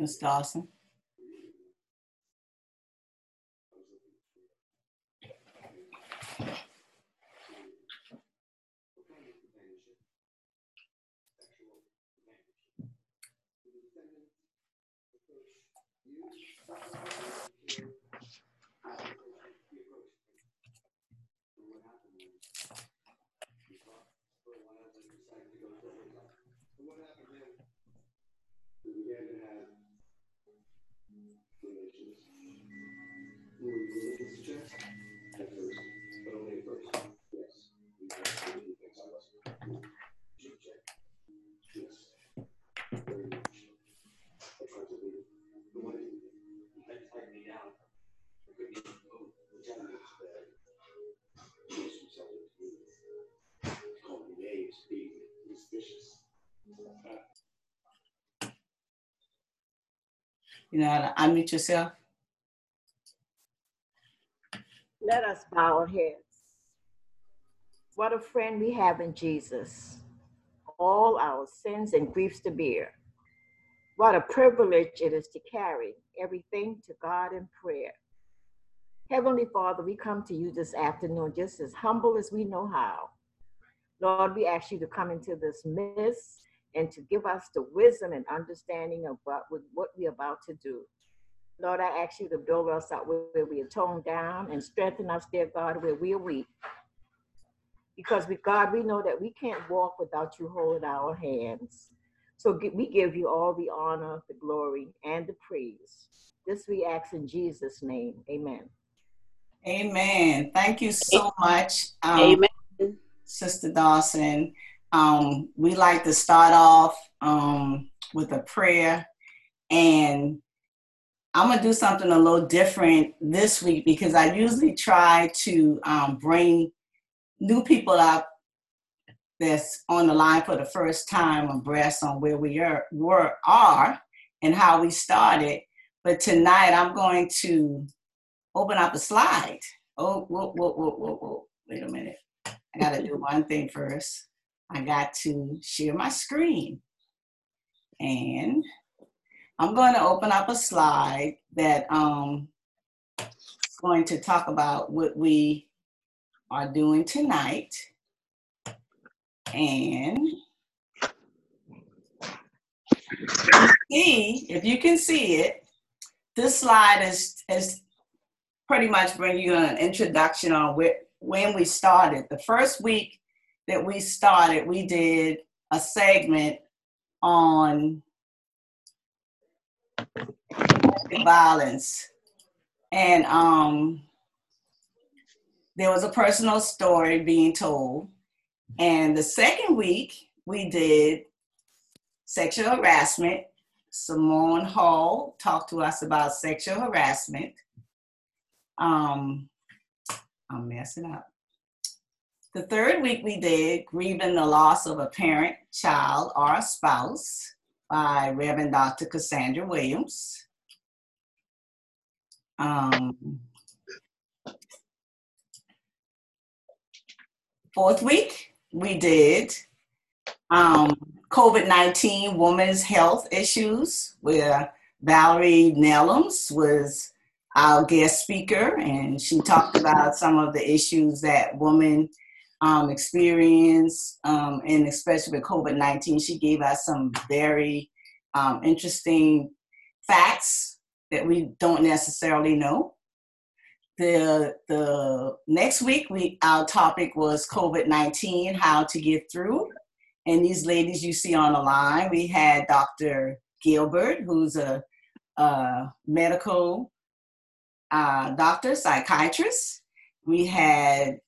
Ms. Dawson. You know how to unmute yourself? Let us bow our heads. What a friend we have in Jesus. All our sins and griefs to bear. What a privilege it is to carry everything to God in prayer. Heavenly Father, we come to you this afternoon just as humble as we know how. Lord, we ask you to come into this midst and to give us the wisdom and understanding of what, what we're about to do. Lord, I ask you to build us up where we are toned down and strengthen us, dear God, where we are weak. Because with God, we know that we can't walk without you holding our hands. So we give you all the honor, the glory, and the praise. This we ask in Jesus' name. Amen. Amen. Thank you so much. Um, Amen. Sister Dawson. Um, we like to start off um, with a prayer and I'm gonna do something a little different this week because I usually try to um, bring new people up that's on the line for the first time abreast on where we are, were, are and how we started. But tonight I'm going to open up a slide. Oh, whoa, whoa, whoa, whoa, whoa. Wait a minute. I gotta do one thing first. I got to share my screen. And I'm going to open up a slide that um going to talk about what we are doing tonight. And see, if you can see it, this slide is, is pretty much bring you an introduction on where, when we started. The first week that we started, we did a segment on violence. And um, there was a personal story being told. And the second week, we did sexual harassment. Simone Hall talked to us about sexual harassment. Um, I'm messing up. The third week we did grieving the loss of a parent, child, or a spouse by Reverend Dr. Cassandra Williams. Um, fourth week, we did um, COVID 19 women's health issues, where Valerie Nellums was our guest speaker, and she talked about some of the issues that women um, experience, um, and especially with COVID 19. She gave us some very um, interesting facts that we don't necessarily know. The, the next week, we, our topic was COVID 19, how to get through. And these ladies you see on the line, we had Dr. Gilbert, who's a, a medical uh, doctor, psychiatrist. We had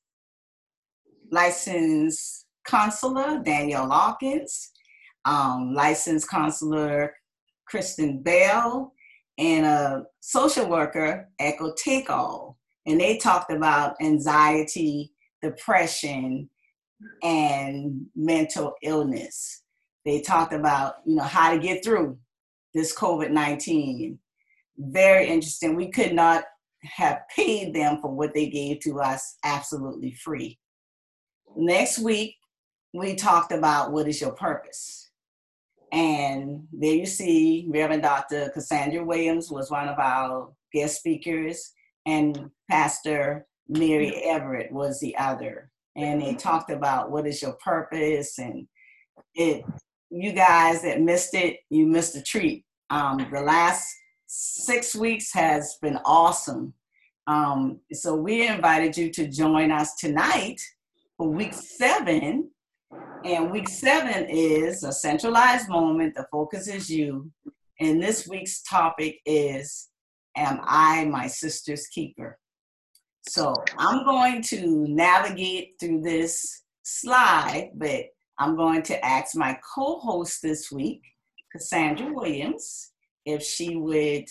licensed counselor Danielle Hawkins, um, licensed counselor Kristen Bell, and a social worker Echo Takeall. And they talked about anxiety, depression, and mental illness. They talked about, you know, how to get through this COVID-19. Very interesting. We could not have paid them for what they gave to us absolutely free. Next week, we talked about what is your purpose. And there you see Reverend Dr. Cassandra Williams was one of our guest speakers, and Pastor Mary Everett was the other. And they talked about what is your purpose and it you guys that missed it, you missed a treat. Um, the last six weeks has been awesome. Um, so we invited you to join us tonight for week seven. And week seven is a centralized moment. The focus is you. And this week's topic is Am I my sister's keeper? So I'm going to navigate through this slide, but I'm going to ask my co host this week, Cassandra Williams, if she would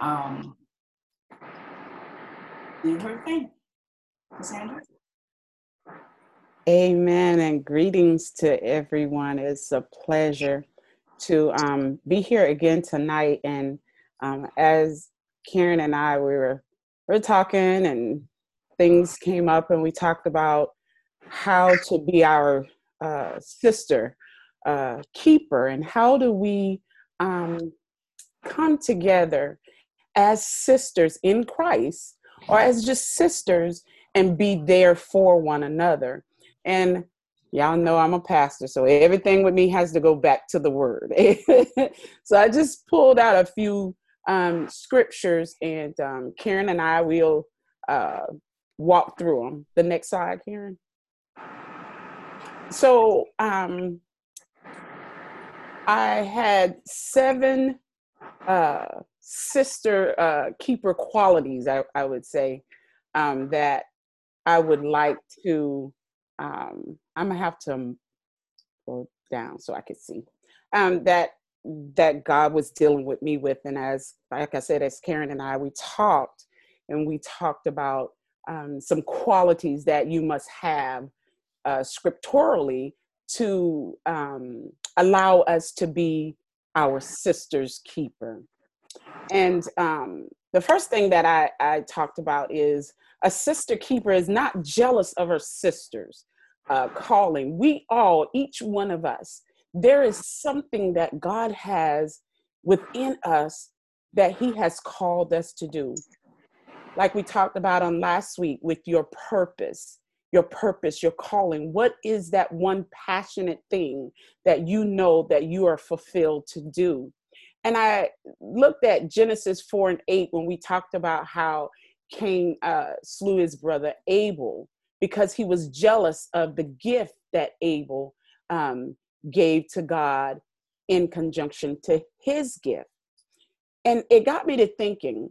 um, do her thing. Cassandra? Amen and greetings to everyone. It's a pleasure to um, be here again tonight. And um, as Karen and I we were we were talking, and things came up, and we talked about how to be our uh, sister uh, keeper, and how do we um, come together as sisters in Christ or as just sisters and be there for one another. And y'all know I'm a pastor, so everything with me has to go back to the word. so I just pulled out a few um, scriptures, and um, Karen and I will uh, walk through them. The next slide, Karen. So um, I had seven uh, sister uh, keeper qualities, I, I would say, um, that I would like to. Um, I'm gonna have to go down so I can see um, that that God was dealing with me with, and as like I said, as Karen and I we talked, and we talked about um, some qualities that you must have uh, scripturally to um, allow us to be our sister's keeper. And um, the first thing that I, I talked about is a sister keeper is not jealous of her sisters uh, calling. We all, each one of us, there is something that God has within us that He has called us to do. Like we talked about on last week with your purpose, your purpose, your calling. What is that one passionate thing that you know that you are fulfilled to do? and I looked at Genesis 4 and 8 when we talked about how Cain uh, slew his brother Abel because he was jealous of the gift that Abel um, gave to God in conjunction to his gift. And it got me to thinking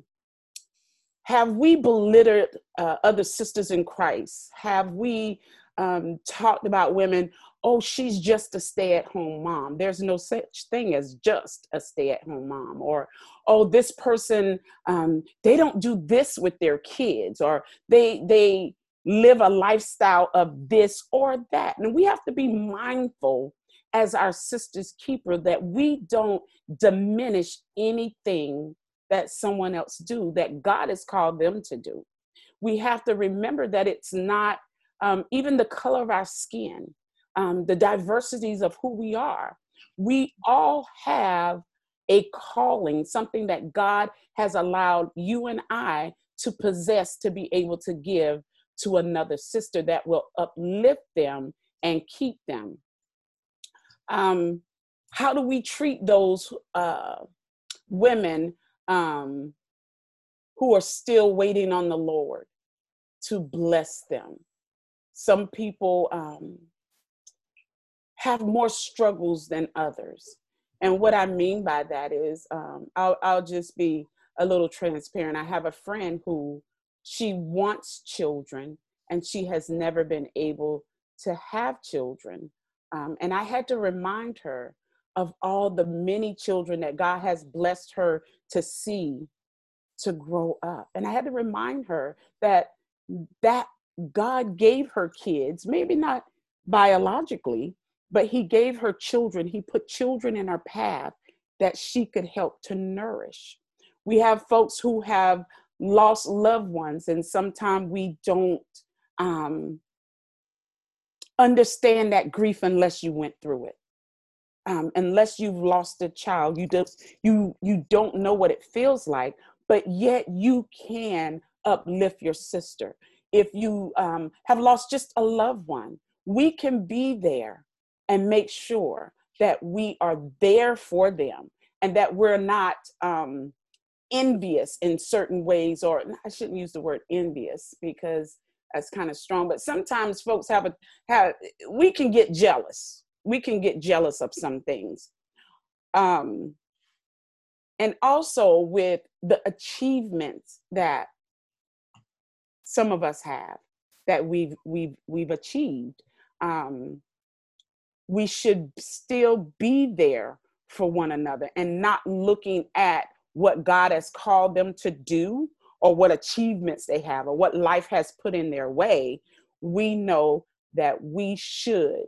have we belittled uh, other sisters in Christ? Have we um, talked about women, oh, she's just a stay at home mom. There's no such thing as just a stay at home mom. Or, oh, this person, um, they don't do this with their kids, or they, they, live a lifestyle of this or that. And we have to be mindful as our sister's keeper that we don't diminish anything that someone else do that God has called them to do. We have to remember that it's not um, even the color of our skin um, the diversities of who we are. We all have a calling, something that God has allowed you and I to possess to be able to give to another sister that will uplift them and keep them. Um, how do we treat those uh, women um, who are still waiting on the Lord to bless them? Some people um, have more struggles than others. And what I mean by that is, um, I'll, I'll just be a little transparent. I have a friend who she wants children and she has never been able to have children. Um, and I had to remind her of all the many children that God has blessed her to see to grow up. And I had to remind her that that God gave her kids, maybe not biologically, but he gave her children, he put children in her path that she could help to nourish. We have folks who have lost loved ones, and sometimes we don't um, understand that grief unless you went through it. um, unless you've lost a child, you just you you don't know what it feels like. But yet you can uplift your sister. If you um, have lost just a loved one, we can be there and make sure that we are there for them and that we're not um, envious in certain ways, or I shouldn't use the word envious because that's kind of strong. But sometimes folks have a have we can get jealous. We can get jealous of some things. Um, and also with the achievements that some of us have that we've we've we've achieved um, we should still be there for one another and not looking at what God has called them to do or what achievements they have or what life has put in their way. We know that we should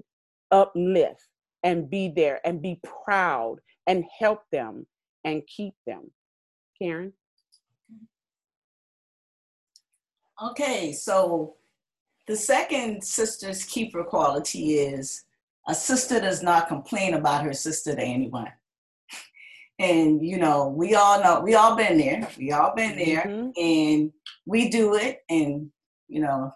uplift and be there and be proud and help them and keep them. Karen? Okay, so the second sister's keeper quality is a sister does not complain about her sister to anyone. And you know, we all know we all been there. We all been there mm-hmm. and we do it and you know,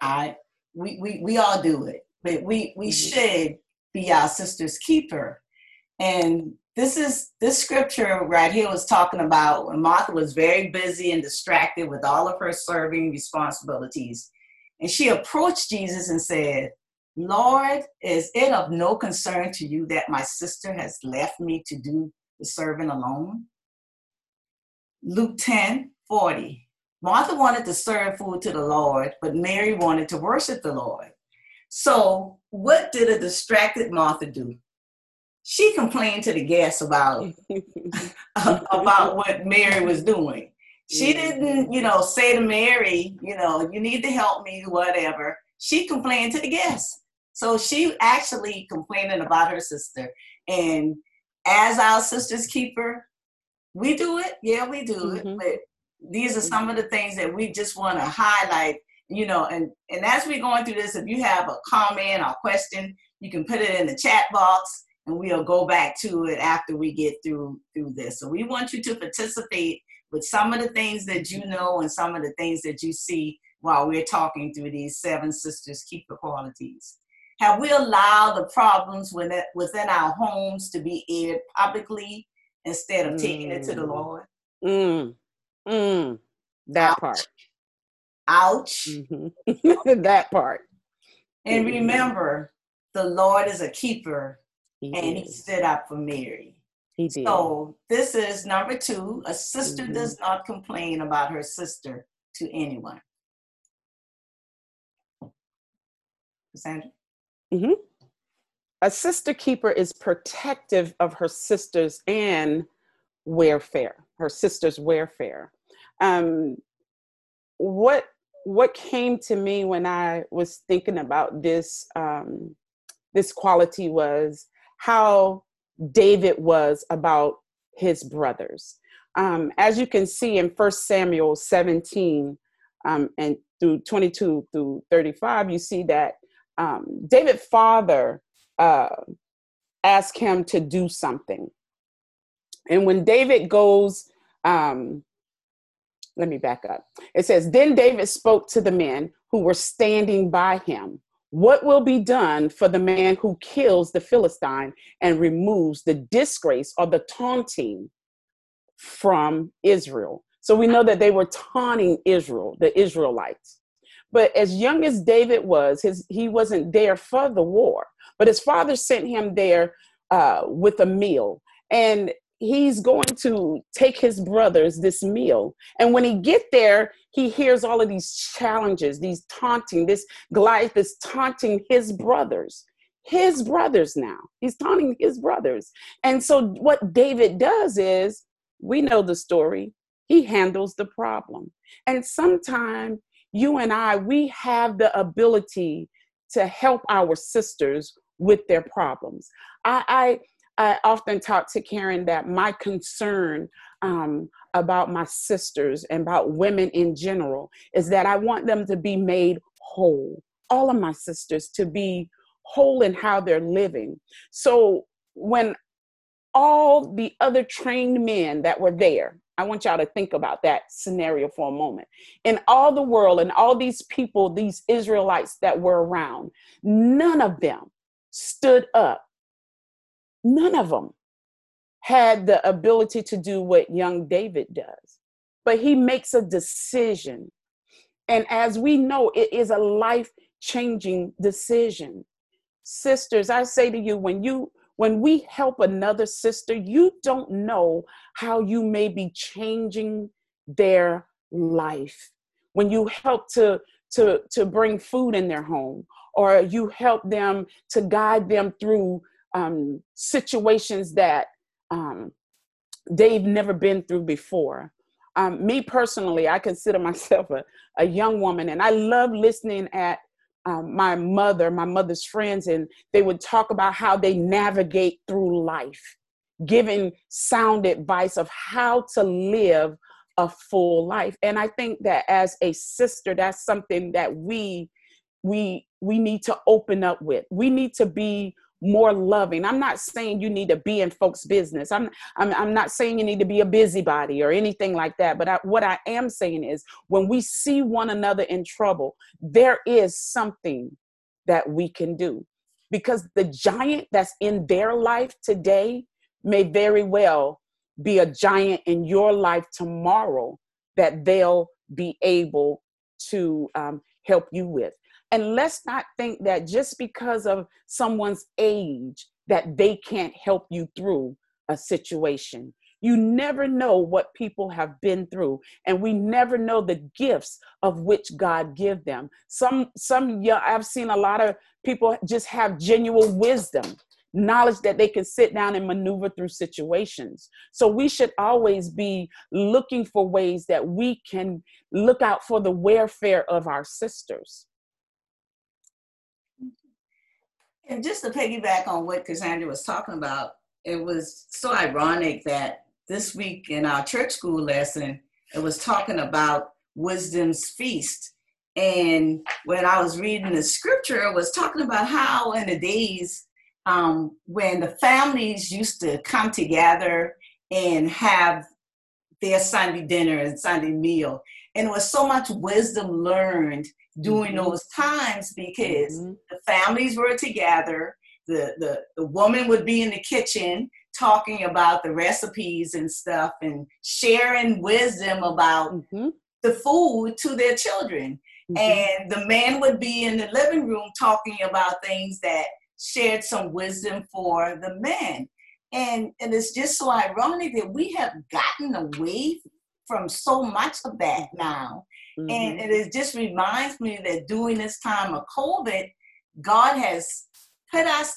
I we we, we all do it. But we we mm-hmm. should be our sister's keeper. And this is this scripture right here was talking about when Martha was very busy and distracted with all of her serving responsibilities. And she approached Jesus and said, Lord, is it of no concern to you that my sister has left me to do the serving alone? Luke 10 40. Martha wanted to serve food to the Lord, but Mary wanted to worship the Lord. So, what did a distracted Martha do? She complained to the guests about about what Mary was doing. She didn't, you know, say to Mary, you know, you need to help me, whatever. She complained to the guests. So she actually complaining about her sister. And as our sister's keeper, we do it. Yeah, we do mm-hmm. it. But these are some of the things that we just want to highlight, you know, and, and as we're going through this, if you have a comment or question, you can put it in the chat box and we'll go back to it after we get through through this. So we want you to participate with some of the things that you know and some of the things that you see while we're talking through these seven sisters keeper qualities. Have we allowed the problems within our homes to be aired publicly instead of taking mm. it to the mm. Lord? Mm. Mm. That Ouch. part. Ouch. Mm-hmm. that part. And remember, the Lord is a keeper, he and. He stood up for Mary. He did. So this is number two. A sister mm-hmm. does not complain about her sister to anyone. Cassandra? Mm-hmm. A sister keeper is protective of her sisters and welfare, her sister's welfare. Um, what what came to me when I was thinking about this um, this quality was how David was about his brothers. Um, as you can see in First Samuel 17 um, and through 22 through 35, you see that um, David's father uh, asked him to do something. And when David goes, um, let me back up. It says, Then David spoke to the men who were standing by him. What will be done for the man who kills the Philistine and removes the disgrace or the taunting from Israel? So we know that they were taunting Israel, the Israelites. But as young as David was, his, he wasn't there for the war. But his father sent him there uh, with a meal. And he's going to take his brothers this meal. And when he get there, he hears all of these challenges, these taunting, this Goliath is taunting his brothers. His brothers now. He's taunting his brothers. And so what David does is, we know the story. He handles the problem. And sometimes you and I, we have the ability to help our sisters with their problems. I, I, I often talk to Karen that my concern um, about my sisters and about women in general is that I want them to be made whole, all of my sisters to be whole in how they're living. So when all the other trained men that were there, I want y'all to think about that scenario for a moment. In all the world and all these people, these Israelites that were around, none of them stood up. None of them had the ability to do what young David does. But he makes a decision. And as we know, it is a life changing decision. Sisters, I say to you, when you when we help another sister, you don't know how you may be changing their life. When you help to, to, to bring food in their home, or you help them to guide them through um, situations that um, they've never been through before. Um, me personally, I consider myself a, a young woman, and I love listening at um, my mother, my mother's friends, and they would talk about how they navigate through life, giving sound advice of how to live a full life. And I think that as a sister, that's something that we we we need to open up with. We need to be more loving. I'm not saying you need to be in folks' business. I'm, I'm, I'm not saying you need to be a busybody or anything like that. But I, what I am saying is when we see one another in trouble, there is something that we can do. Because the giant that's in their life today may very well be a giant in your life tomorrow that they'll be able to um, help you with. And let's not think that just because of someone's age that they can't help you through a situation. You never know what people have been through, and we never know the gifts of which God give them. Some, some, yeah, I've seen a lot of people just have genuine wisdom, knowledge that they can sit down and maneuver through situations. So we should always be looking for ways that we can look out for the welfare of our sisters. And just to piggyback on what Cassandra was talking about, it was so ironic that this week in our church school lesson, it was talking about wisdom's feast. And when I was reading the scripture, it was talking about how in the days um, when the families used to come together and have their Sunday dinner and Sunday meal. And it was so much wisdom learned during mm-hmm. those times because mm-hmm. the families were together. The, the, the woman would be in the kitchen talking about the recipes and stuff and sharing wisdom about mm-hmm. the food to their children. Mm-hmm. And the man would be in the living room talking about things that shared some wisdom for the men. And, and it's just so ironic that we have gotten away from so much of that now Mm-hmm. And, it just reminds me that during this time of COVID, God has put us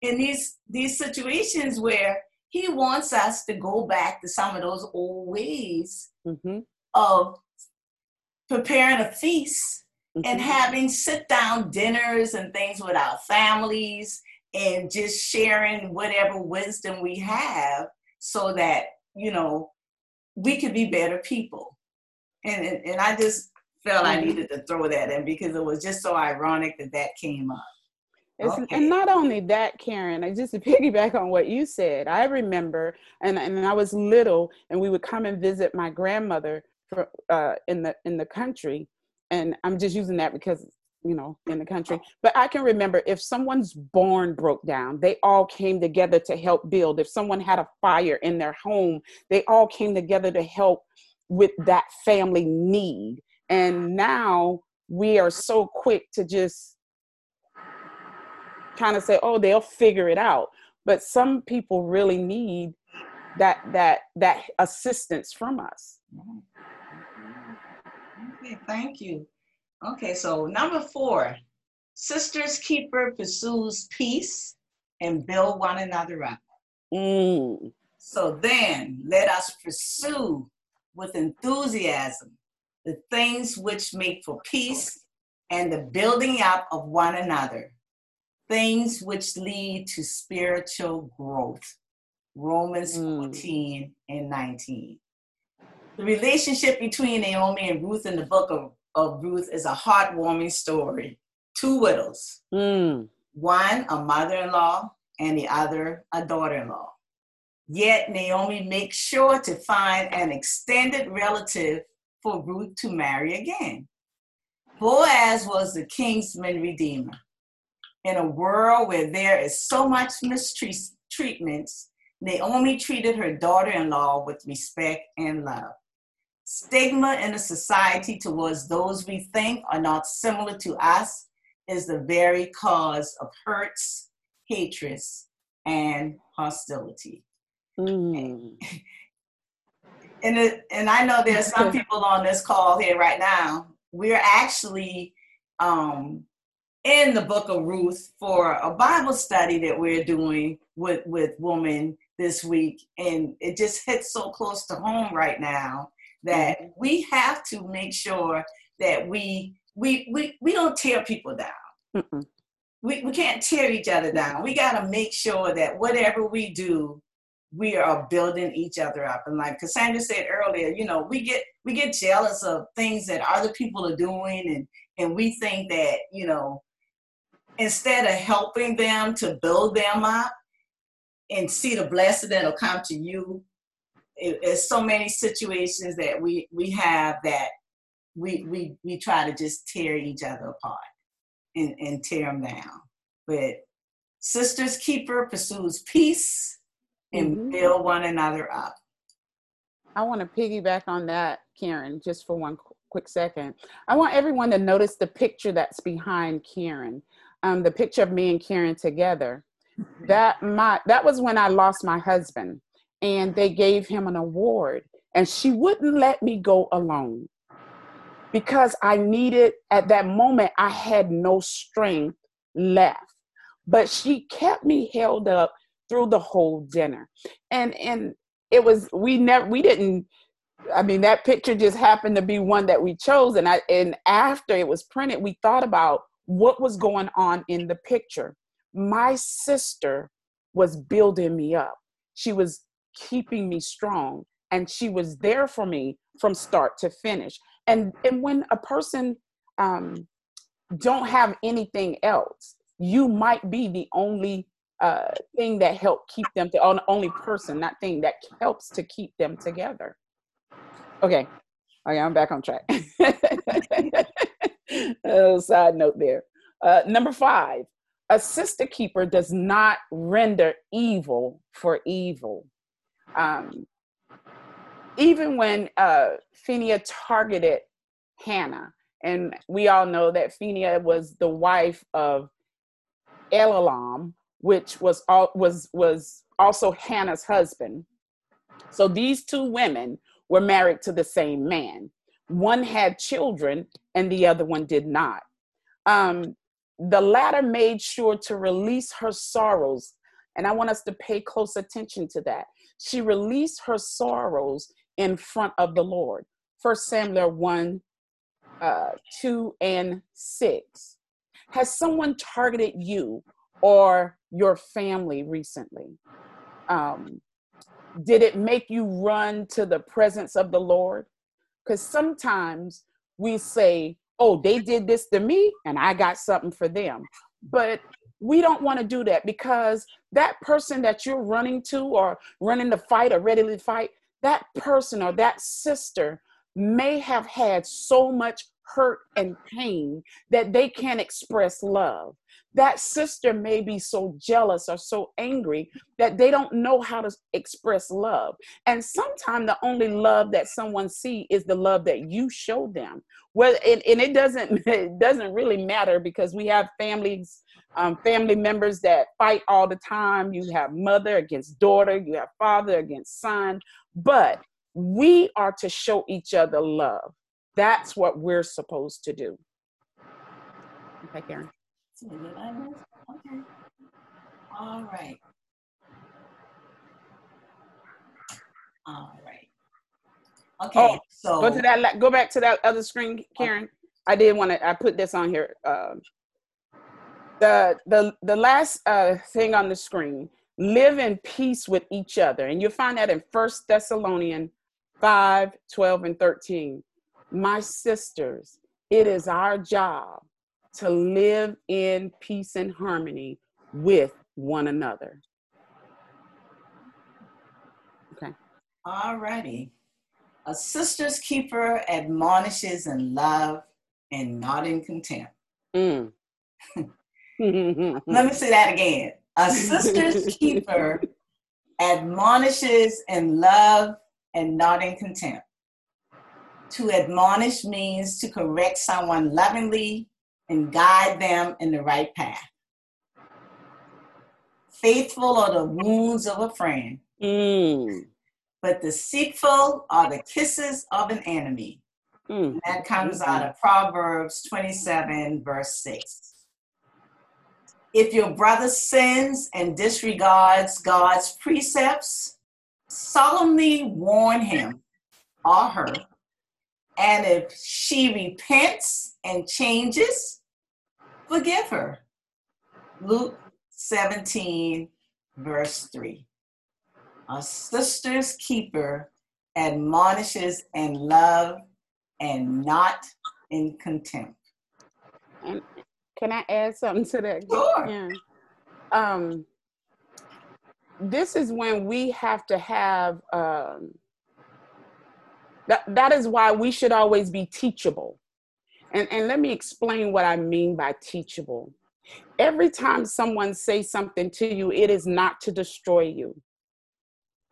in these these situations where He wants us to go back to some of those old ways mm-hmm. of preparing a feast mm-hmm. and having sit down dinners and things with our families and just sharing whatever wisdom we have so that you know we could be better people and and I just felt I mm-hmm. needed to throw that in because it was just so ironic that that came up. Okay. And not only that, Karen, I just to piggyback on what you said, I remember, and, and I was little, and we would come and visit my grandmother for, uh, in the in the country, and I'm just using that because you know in the country. But I can remember if someone's barn broke down, they all came together to help build. If someone had a fire in their home, they all came together to help with that family need. And now we are so quick to just kind of say, oh, they'll figure it out. But some people really need that that that assistance from us. Okay, thank you. Okay, so number four, sisters keeper pursues peace and build one another up. Mm. So then let us pursue with enthusiasm the things which make for peace and the building up of one another, things which lead to spiritual growth. Romans mm. 14 and 19. The relationship between Naomi and Ruth in the book of, of Ruth is a heartwarming story. Two widows, mm. one a mother in law and the other a daughter in law. Yet Naomi makes sure to find an extended relative for Ruth to marry again. Boaz was the kinsman redeemer. In a world where there is so much mistreatment, Naomi treated her daughter in law with respect and love. Stigma in a society towards those we think are not similar to us is the very cause of hurts, hatreds, and hostility. Mm. And, it, and I know there's some people on this call here right now. We're actually um, in the book of Ruth for a Bible study that we're doing with, with women this week. And it just hits so close to home right now that mm-hmm. we have to make sure that we we we, we don't tear people down. Mm-mm. We, we can't tear each other down. We got to make sure that whatever we do, we are building each other up. And like Cassandra said earlier, you know, we get we get jealous of things that other people are doing, and and we think that you know, instead of helping them to build them up and see the blessing that'll come to you, it, it's so many situations that we we have that we we we try to just tear each other apart and, and tear them down. But Sisters Keeper pursues peace and mm-hmm. build one another up. I want to piggyback on that, Karen, just for one quick second. I want everyone to notice the picture that's behind Karen, um, the picture of me and Karen together. That my that was when I lost my husband, and they gave him an award, and she wouldn't let me go alone because I needed at that moment, I had no strength left. But she kept me held up through the whole dinner. And and it was we never we didn't I mean that picture just happened to be one that we chose and I and after it was printed we thought about what was going on in the picture. My sister was building me up. She was keeping me strong and she was there for me from start to finish. And and when a person um, don't have anything else you might be the only uh, thing that help keep them the on only person not thing that helps to keep them together. Okay. Okay i'm back on track. Side note there. Uh, number five a sister keeper does not render evil for evil um, even when uh, Phineas targeted Hannah, and we all know that Phineas was the wife of Eliam, which was all, was was also Hannah's husband. So these two women were married to the same man. One had children, and the other one did not. Um, the latter made sure to release her sorrows, and I want us to pay close attention to that. She released her sorrows in front of the Lord. First Samuel 1, uh, 2, and 6. Has someone targeted you or your family recently? Um, did it make you run to the presence of the Lord? Because sometimes we say, oh, they did this to me and I got something for them. But we don't want to do that because that person that you're running to or running to fight or ready to fight, that person or that sister may have had so much hurt and pain that they can't express love. That sister may be so jealous or so angry that they don't know how to express love. And sometimes the only love that someone see is the love that you show them. Well, and, and it doesn't it doesn't really matter because we have families um, family members that fight all the time. You have mother against daughter, you have father against son, but we are to show each other love. That's what we're supposed to do. Okay, Karen. Okay. All right. All right. Okay. Oh, so go to that. Go back to that other screen, Karen. Okay. I did want to. I put this on here. Uh, the the the last uh, thing on the screen. Live in peace with each other, and you'll find that in First Thessalonians 5, 12, and 13. My sisters, it is our job to live in peace and harmony with one another. Okay. All righty. A sister's keeper admonishes in love and not in contempt. Mm. Let me say that again. A sister's keeper admonishes in love and not in contempt. To admonish means to correct someone lovingly and guide them in the right path. Faithful are the wounds of a friend, mm. but deceitful are the kisses of an enemy. Mm. That comes mm-hmm. out of Proverbs 27, verse 6. If your brother sins and disregards God's precepts, solemnly warn him or her. And if she repents and changes, forgive her. Luke 17, verse 3. A sister's keeper admonishes in love and not in contempt. And can I add something to that? Sure. Yeah. Um, this is when we have to have um, that, that is why we should always be teachable. And, and let me explain what I mean by teachable. Every time someone says something to you, it is not to destroy you.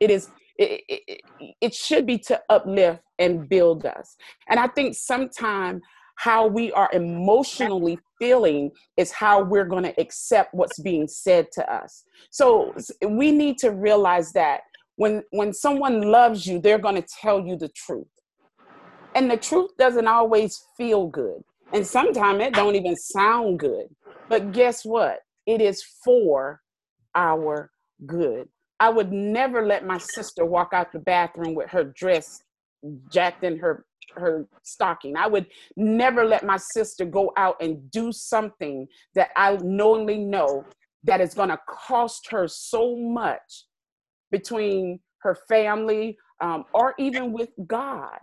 It is it, it, it should be to uplift and build us. And I think sometimes how we are emotionally feeling is how we're going to accept what's being said to us. So we need to realize that when when someone loves you, they're going to tell you the truth. And the truth doesn't always feel good. And sometimes it don't even sound good. But guess what? It is for our good. I would never let my sister walk out the bathroom with her dress jacked in her her stocking. I would never let my sister go out and do something that I knowingly know that is going to cost her so much between her family um, or even with God.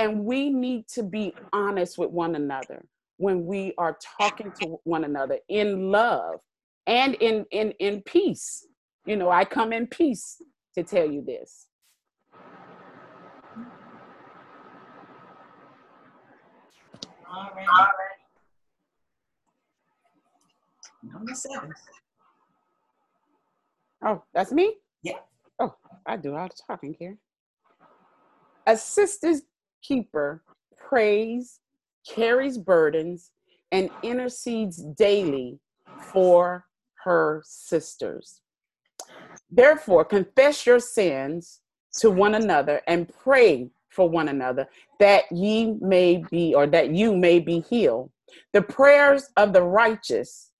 And we need to be honest with one another when we are talking to one another in love and in in in peace. You know, I come in peace to tell you this. All right. All right. Number seven. Oh, that's me? Yeah. Oh, I do all the talking here. A sister's keeper prays, carries burdens, and intercedes daily for her sisters. Therefore, confess your sins to one another and pray for one another, that ye may be, or that you may be healed. The prayers of the righteous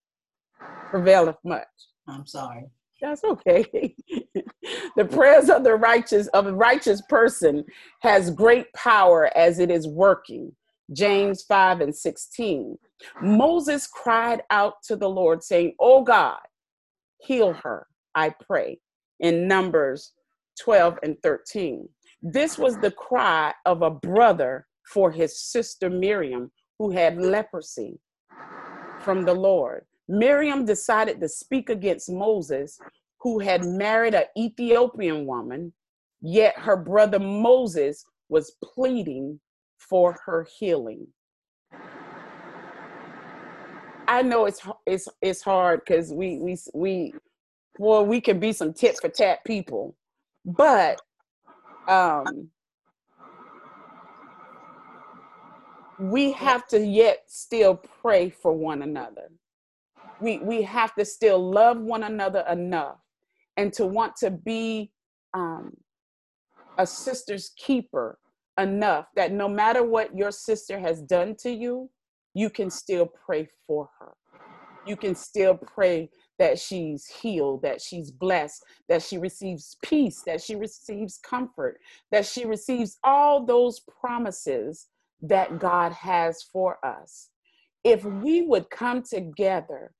prevaileth much. I'm sorry. That's okay. the prayers of the righteous, of a righteous person, has great power as it is working. James 5 and 16. Moses cried out to the Lord, saying, Oh God, heal her, I pray. In Numbers 12 and 13. This was the cry of a brother for his sister Miriam, who had leprosy from the Lord. Miriam decided to speak against Moses, who had married an Ethiopian woman, yet her brother Moses was pleading for her healing. I know it's it's it's hard because we we we well we can be some tit for tat people, but um, we have to yet still pray for one another. We we have to still love one another enough and to want to be um, a sister's keeper enough that no matter what your sister has done to you, you can still pray for her. You can still pray that she's healed, that she's blessed, that she receives peace, that she receives comfort, that she receives all those promises that God has for us. If we would come together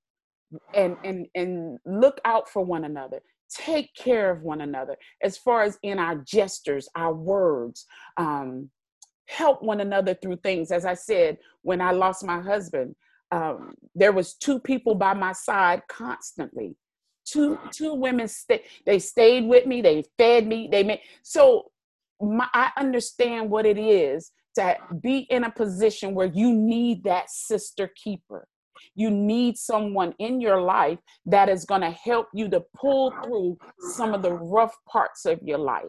and, and, and look out for one another, take care of one another as far as in our gestures, our words, um, help one another through things. As I said, when I lost my husband, um, there was two people by my side constantly Two two women stay, they stayed with me, they fed me, they made so my, I understand what it is to be in a position where you need that sister keeper. You need someone in your life that is going to help you to pull through some of the rough parts of your life.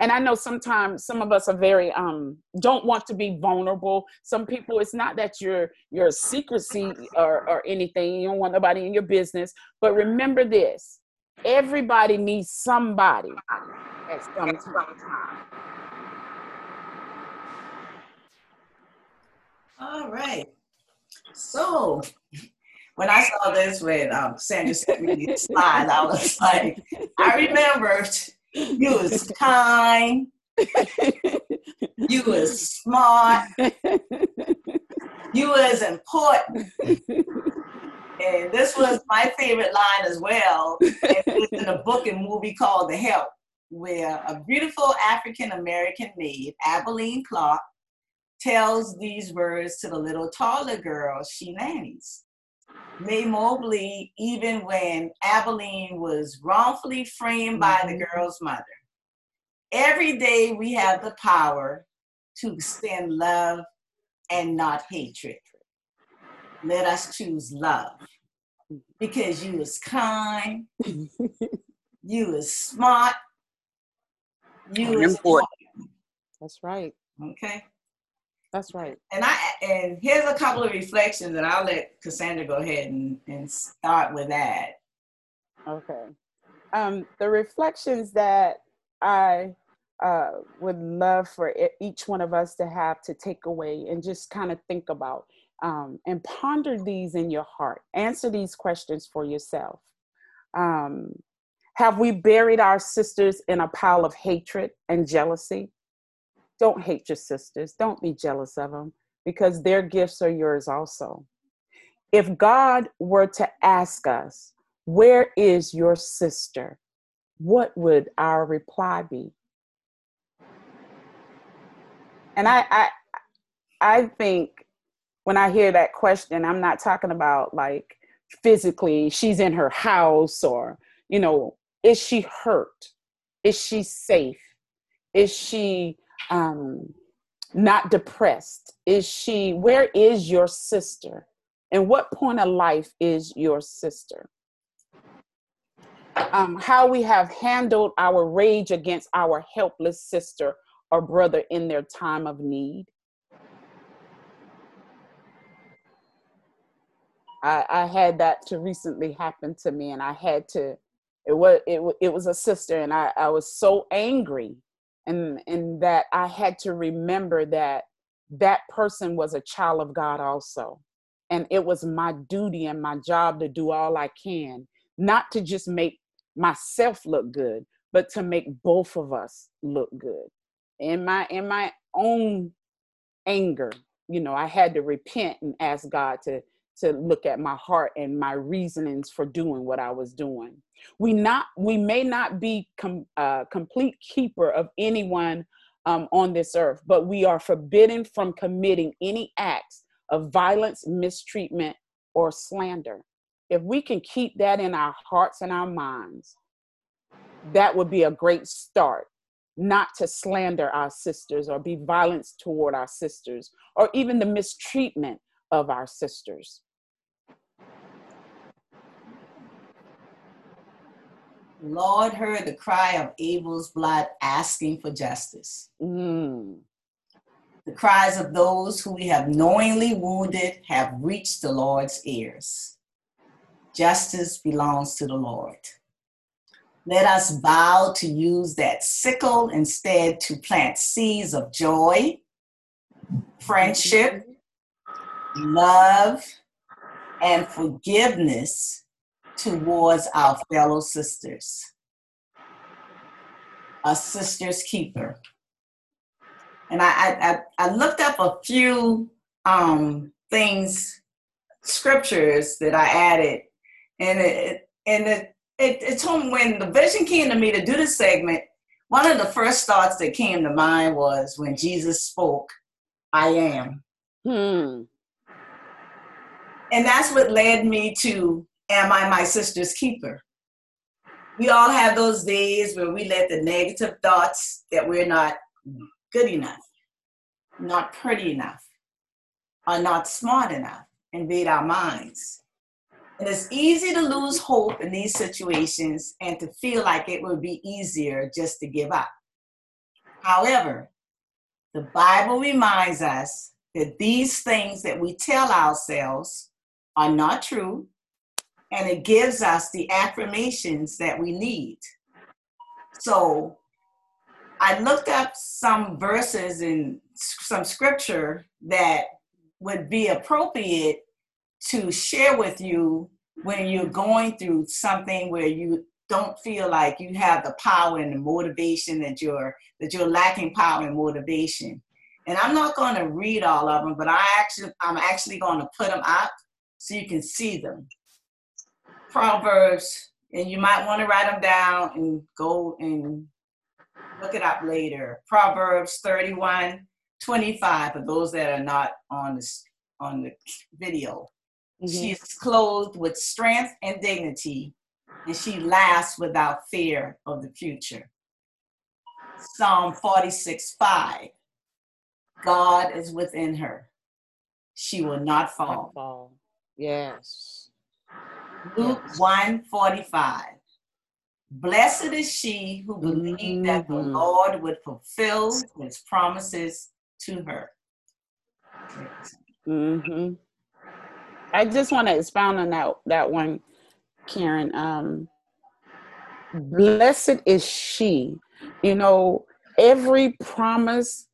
And I know sometimes some of us are very um don't want to be vulnerable. Some people it's not that you're you're secrecy or, or anything, you don't want nobody in your business. But remember this everybody needs somebody at some time. All right. So when I saw this when um, Sandra sent me these slides, I was like, I remembered you was kind, you was smart, you was important. And this was my favorite line as well. It was in a book and movie called The Help, where a beautiful African American maid, Aibileen Clark, tells these words to the little taller girl she nannies. Mae Mobley, even when Aibileen was wrongfully framed by the mm-hmm. girl's mother. Every day we have the power to extend love and not hatred. Let us choose love because you is kind, you is smart, you is important. That's right. Okay. That's right. And I and here's a couple of reflections, and I'll let Cassandra go ahead and, and start with that. Okay. Um, the reflections that I uh, would love for each one of us to have to take away and just kind of think about um, and ponder these in your heart. Answer these questions for yourself. Um, have we buried our sisters in a pile of hatred and jealousy? Don't hate your sisters. Don't be jealous of them because their gifts are yours also. If God were to ask us, Where is your sister? what would our reply be? And I, I, I think when I hear that question, I'm not talking about like physically, she's in her house or, you know, is she hurt? Is she safe? Is she um, not depressed? Is she, where is your sister? And what point of life is your sister? Um, how we have handled our rage against our helpless sister or brother in their time of need. I, I had that to recently happen to me, and I had to. It was it, it was a sister, and I, I was so angry and and that I had to remember that that person was a child of God also. And it was my duty and my job to do all I can, not to just make myself look good, but to make both of us look good. In my in my own anger, you know, I had to repent and ask God to to look at my heart and my reasonings for doing what I was doing. We not we may not be com, uh, complete keeper of anyone um, on this earth, but we are forbidden from committing any acts of violence, mistreatment, or slander. If we can keep that in our hearts and our minds, that would be a great start. Not to slander our sisters or be violent toward our sisters or even the mistreatment of our sisters. Lord heard the cry of Abel's blood asking for justice. Mm. The cries of those who we have knowingly wounded have reached the Lord's ears. Justice belongs to the Lord. Let us vow to use that sickle instead to plant seeds of joy, friendship, love, and forgiveness towards our fellow sisters. A sister's keeper. And I, I, I looked up a few um, things, scriptures that I added, and it and it, it, it told me when the vision came to me to do this segment, one of the first thoughts that came to mind was when Jesus spoke, I am. Hmm. And that's what led me to Am I my sister's keeper? we all have those days where we let the negative thoughts that we're not good enough, not pretty enough, are not smart enough invade our minds. And it's easy to lose hope in these situations and to feel like it would be easier just to give up. However, the Bible reminds us that these things that we tell ourselves are not true, and it gives us the affirmations that we need. So I looked up some verses in some scripture that would be appropriate to share with you when you're going through something where you don't feel like you have the power and the motivation that you're that you're lacking power and motivation. And I'm not going to read all of them, but I actually I'm actually going to put them up so you can see them. Proverbs, and you might want to write them down and go and look it up later. Proverbs 31, 25 for those that are not on the on the video. Mm-hmm. She is clothed with strength and dignity, and she laughs without fear of the future. Psalm 46 5. God is within her. She will not fall. fall. Yes. Luke yes. 1 45. Blessed is she who believed mm-hmm. that the mm-hmm. Lord would fulfill his promises to her. Mm-hmm. I just want to expound on that that one, Karen. Um, blessed is she. You know, every promise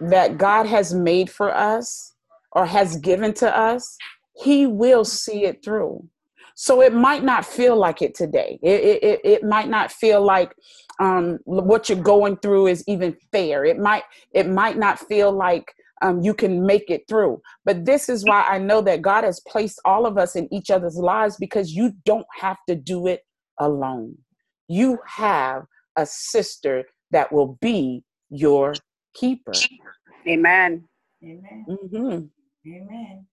that God has made for us or has given to us, He will see it through. So it might not feel like it today. It, it, it might not feel like um, what you're going through is even fair. It might it might not feel like um, you can make it through. But this is why I know that God has placed all of us in each other's lives because you don't have to do it alone. You have a sister that will be your keeper. Amen. Amen. Mm-hmm. Amen.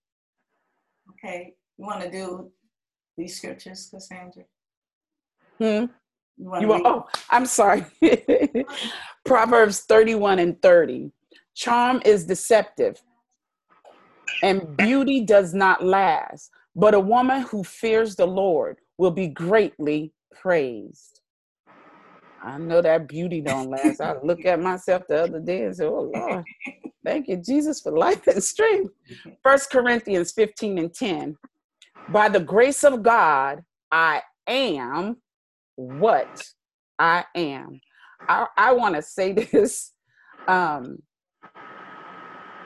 Okay, you want to do these scriptures, Cassandra? Hmm. You want, you want oh, I'm sorry. Proverbs 31 and 30. Charm is deceptive, and beauty does not last. But a woman who fears the Lord will be greatly praised. I know that beauty don't last. I look at myself the other day and say, "Oh Lord, thank you, Jesus, for life and strength." First Corinthians 15 and 10. By the grace of God, I am what I am. I, I want to say this. Um,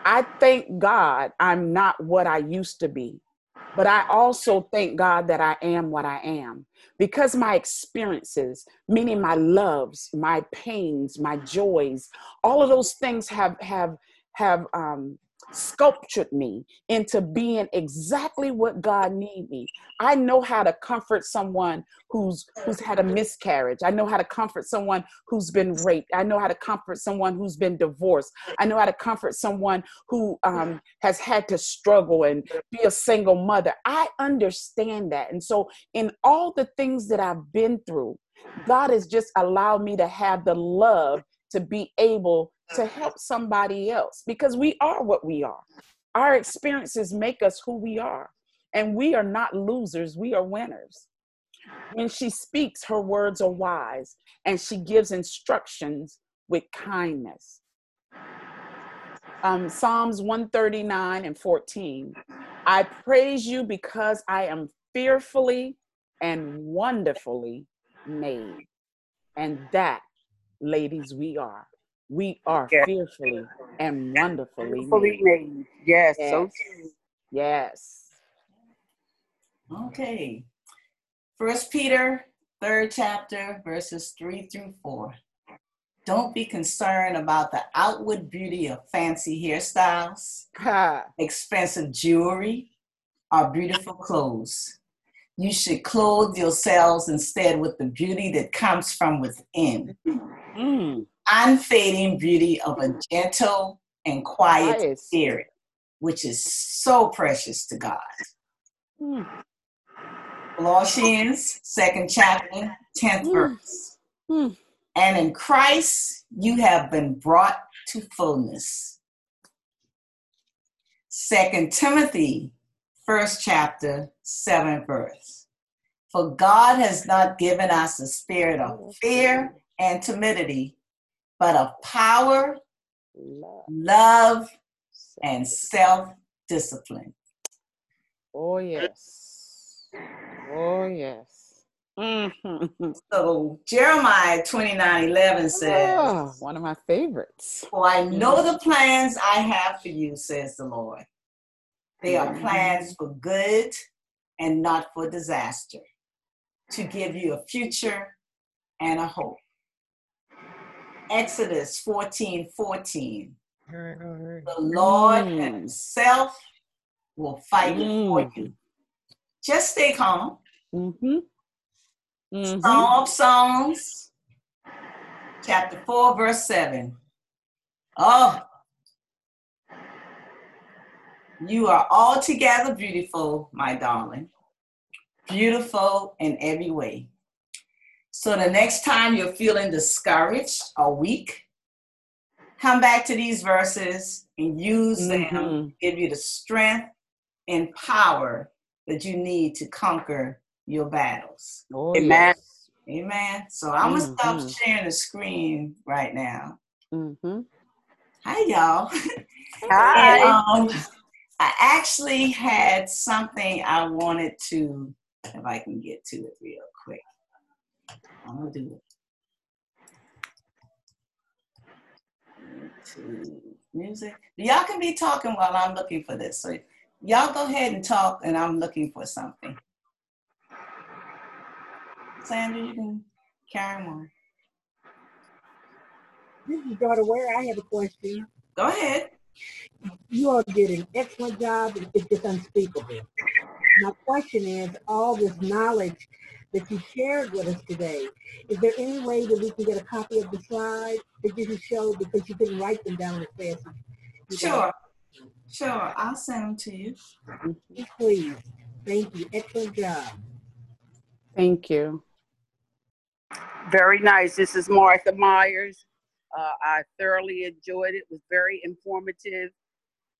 I thank God I'm not what I used to be, but I also thank God that I am what I am because my experiences, meaning my loves, my pains, my joys, all of those things have have have um, sculptured me into being exactly what God need me. I know how to comfort someone who's who's had a miscarriage. I know how to comfort someone who's been raped. I know how to comfort someone who's been divorced. I know how to comfort someone who um, has had to struggle and be a single mother. I understand that, and so in all the things that I've been through, God has just allowed me to have the love to be able to help somebody else because we are what we are. Our experiences make us who we are, and we are not losers, we are winners. When she speaks, her words are wise, and she gives instructions with kindness. Um, Psalms 139 and 14. I praise you because I am fearfully and wonderfully made. And that, ladies, we are. We are yes. fearfully and wonderfully made. made. Yes, yes. So yes. Okay. First Peter, third chapter, verses three through four. Don't be concerned about the outward beauty of fancy hairstyles, expensive jewelry, or beautiful clothes. You should clothe yourselves instead with the beauty that comes from within. Mm unfading beauty of a gentle and quiet nice. spirit, which is so precious to God. Hmm. Colossians, second chapter, 10th mm. verse. Mm. And in Christ you have been brought to fullness. Second Timothy, first chapter, seventh verse. For God has not given us a spirit of fear and timidity, but of power, love, and self discipline. Oh, yes. Oh, yes. Mm-hmm. So Jeremiah 29 11 says, oh, One of my favorites. For I know the plans I have for you, says the Lord. They are plans for good and not for disaster, to give you a future and a hope. Exodus 14 14. The Lord mm. Himself will fight mm. for you. Just stay calm. Mm-hmm. Mm-hmm. Song of Songs, chapter 4, verse 7. Oh, you are altogether beautiful, my darling. Beautiful in every way. So the next time you're feeling discouraged or weak, come back to these verses and use mm-hmm. them, give you the strength and power that you need to conquer your battles. Oh, Amen. Yes. Amen. So I'm mm-hmm. gonna stop sharing the screen right now. Mm-hmm. Hi, y'all. Hi. and, um, I actually had something I wanted to, if I can get to it real quick. I'm gonna do it. Music. Y'all can be talking while I'm looking for this. So y'all go ahead and talk, and I'm looking for something. Sandra, you can carry on. This is Daughter Ware. I have a question. Go ahead. You are doing an excellent job. It's just unspeakable. My question is, all this knowledge that you shared with us today, is there any way that we can get a copy of the slides that you can show because you couldn't write them down as fast as Sure. Sure. I'll send them to you. Please. Thank you. Excellent job. Thank you. Very nice. This is Martha Myers. Uh, I thoroughly enjoyed it. It was very informative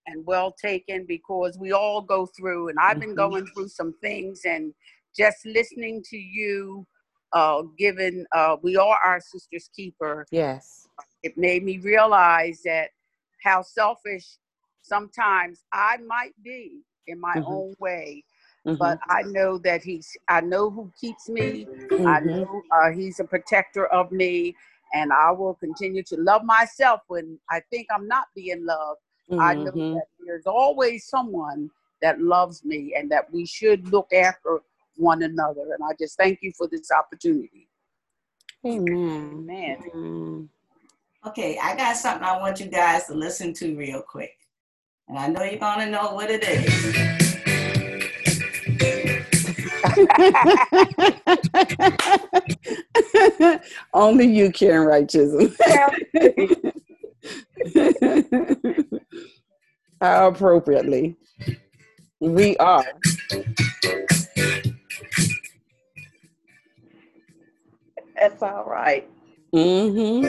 and well taken because we all go through, and I've been mm-hmm. going through some things, and just listening to you, uh, given uh, we are our sister's keeper. Yes. It made me realize that how selfish sometimes I might be in my mm-hmm. own way Mm-hmm. But I know that he's, I know who keeps me. Mm-hmm. I know uh, he's a protector of me. And I will continue to love myself when I think I'm not being loved. Mm-hmm. I know mm-hmm. that there's always someone that loves me and that we should look after one another. And I just thank you for this opportunity. Amen. Amen. Okay, I got something I want you guys to listen to real quick. And I know you're going to know what it is. Only you can Chisholm. How appropriately. We are. That's all right. Mm-hmm.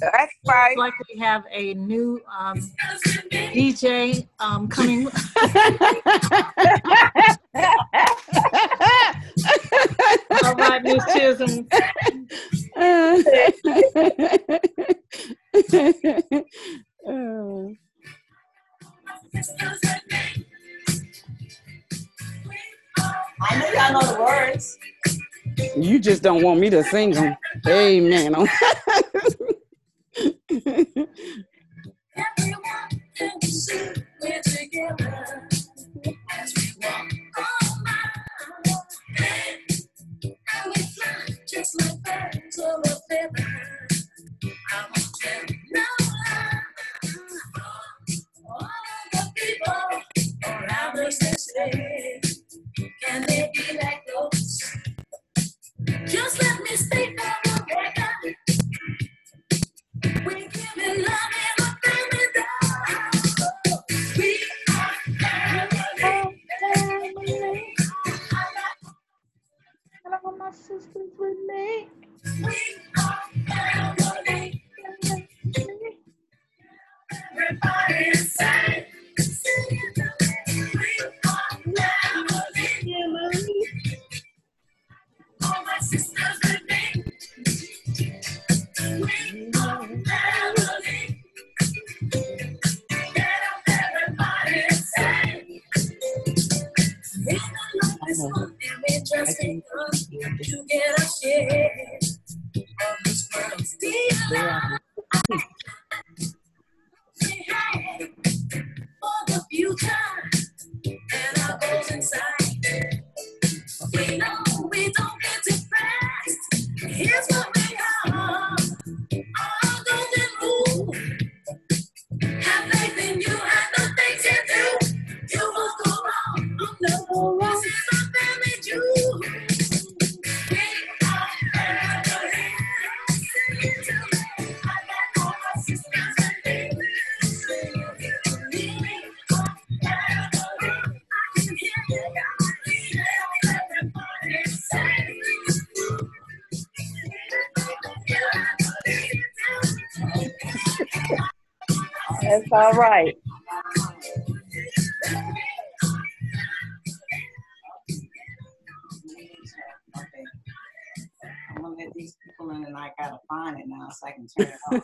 That's right. Like we have a new um, DJ um, coming. All right, Miss Chisholm. I know y'all know the words. You just don't want me to sing them. Amen. just let me stay with me. All right. I'm gonna let these people in and I gotta find it now so I can turn it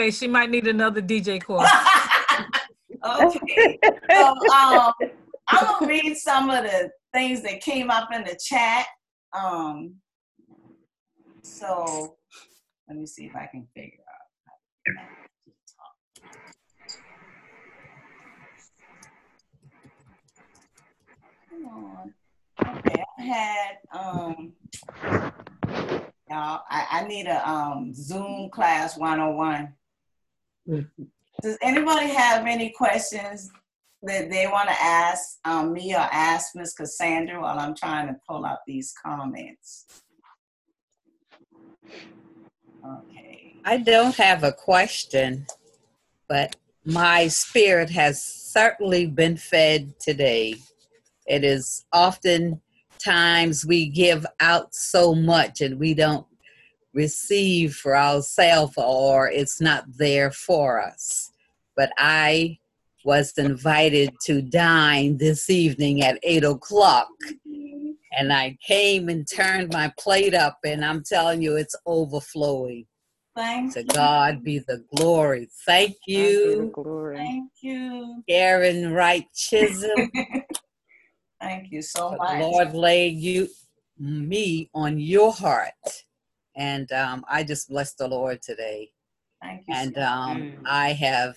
Okay, she might need another DJ course. okay. So um, I'm gonna read some of the things that came up in the chat. Um, so let me see if I can figure out. Come on. Okay, I had um y'all, I, I need a um Zoom class 101. Does anybody have any questions that they want to ask um, me or ask Miss Cassandra while I'm trying to pull up these comments? Okay. I don't have a question, but my spirit has certainly been fed today. It is often times we give out so much and we don't receive for ourselves or it's not there for us. But I was invited to dine this evening at eight o'clock. And I came and turned my plate up, and I'm telling you, it's overflowing. Thank To you. God be the glory. Thank Be the you, glory. Thank you. Karen Wright Chisholm. Thank you so the much. Lord laid you, me on your heart. And um, I just bless the Lord today. Thank you. And um, Mm. I have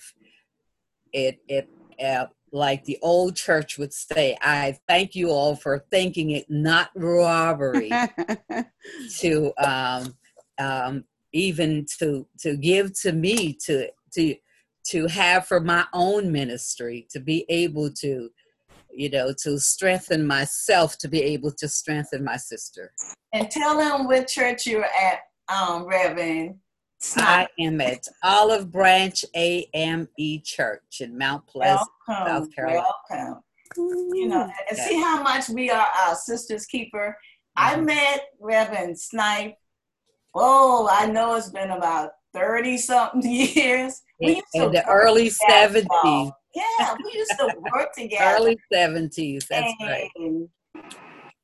it, it, uh, like the old church would say, I thank you all for thinking it not robbery to um, um, even to to give to me to to to have for my own ministry to be able to you know to strengthen myself to be able to strengthen my sister and tell them what church you're at, um, Reverend. i am at olive branch ame church in mount pleasant Welcome, South Carolina. welcome. You know, and Yeah. see how much we are our sisters keeper. I Mhm. met Reverend Snipe. Oh, I know it's been about thirty something years. We used to in the early together, 70s y'all. Yeah, we used to work together. early 70s that's right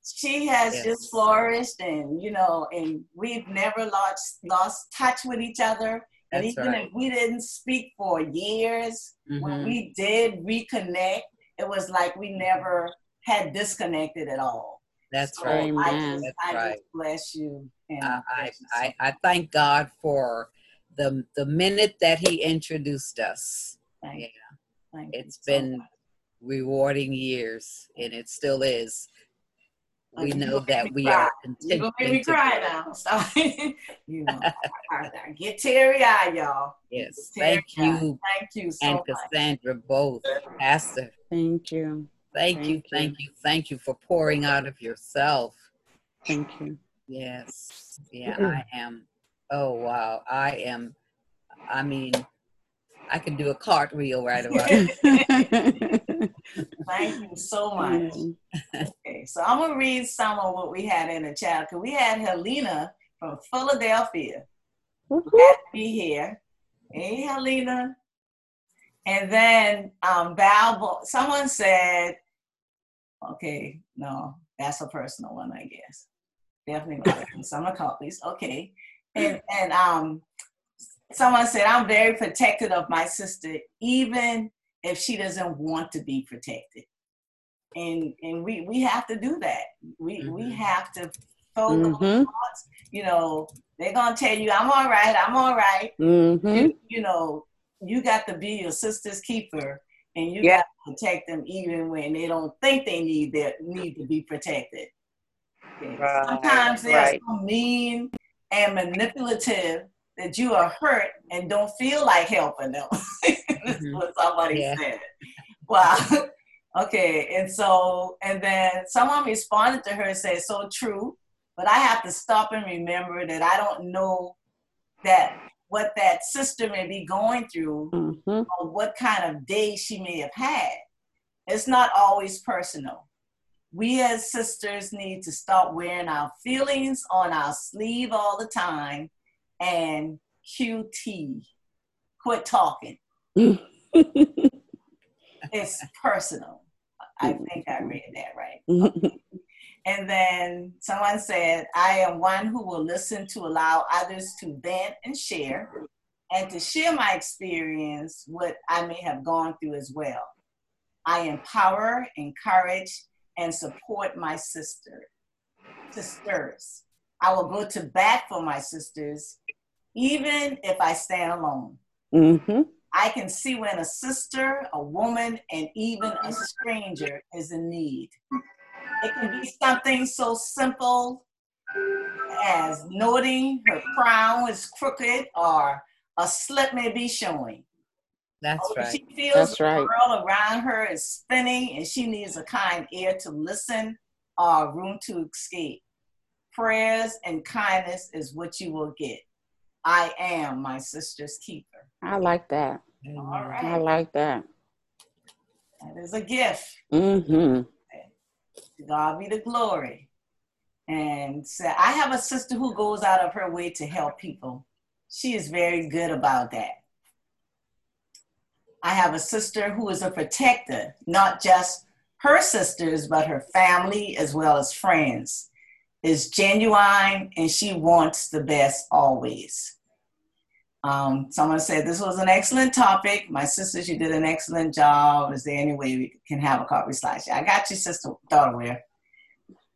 she has Yes. just flourished and you know and we've never lost lost touch with each other and That's even right. if we didn't speak for years when Mhm. we did reconnect it was like we never had disconnected at all that's so right i just That's i right. just bless you and I, I, you so I, I thank God for the the minute that He introduced us. Thank Yeah, you. Thank you it's so been much. rewarding years, and it still is. We you know that we cry. are You gonna make me continuing cry now. Stop. you know, I, I get teary eyed, y'all. Yes, thank you Thank you so and much. Cassandra both, Pastor. Thank you. Thank you, Thank you. thank you, thank you for pouring out of yourself. Thank you. Yes, yeah, I am. Oh wow, I am. I mean, I can do a cartwheel right away. Thank you so much. Okay, so I'm gonna read some of what we had in the chat because we had Helena from Philadelphia. Glad to be here. Hey, Helena. And then um, Val, someone said, okay, no, that's a personal one, I guess. Definitely not. So I'm gonna call these. Okay. and and um, someone said I'm very protective of my sister, even if she doesn't want to be protected. And and we we have to do that. We mm-hmm. we have to throw mm-hmm. thoughts. You know, they're gonna tell you, "I'm all right. I'm all right." Mm-hmm. You, you know, you got to be your sister's keeper and you yeah. got to protect them even when they don't think they need their need to be protected. Right, Sometimes they're right. so mean and manipulative that you are hurt and don't feel like helping them. mm-hmm. what somebody yeah. said. Wow. okay, and so and then someone responded to her and said, "So true." But I have to stop and remember that I don't know that what that sister may be going through mm-hmm. or what kind of day she may have had. It's not always personal. We as sisters need to stop wearing our feelings on our sleeve all the time and QT, quit talking. it's personal. I think I read that right. And then someone said, I am one who will listen to allow others to vent and share, and to share my experience, what I may have gone through as well. I empower, encourage, and support my sister, sisters. I will go to bat for my sisters, even if I stand alone. Mm-hmm. I can see when a sister, a woman, and even a stranger is in need. It can be something so simple as noting her crown is crooked or a slip may be showing. That's or right. She feels That's the right. world around her is spinning and she needs a kind ear to listen or room to escape. Prayers and kindness is what you will get. I am my sister's keeper. I like that. All right. I like that. That is a gift. Mm-hmm. To God be the glory. And so I have a sister who goes out of her way to help people. She is very good about that. I have a sister who is a protector, not just her sisters, but her family as well as friends. Is genuine and she wants the best always. Um, someone said this was an excellent topic. My sisters, you did an excellent job. Is there any way we can have a coffee slideshow? I got you, sister daughter. Where?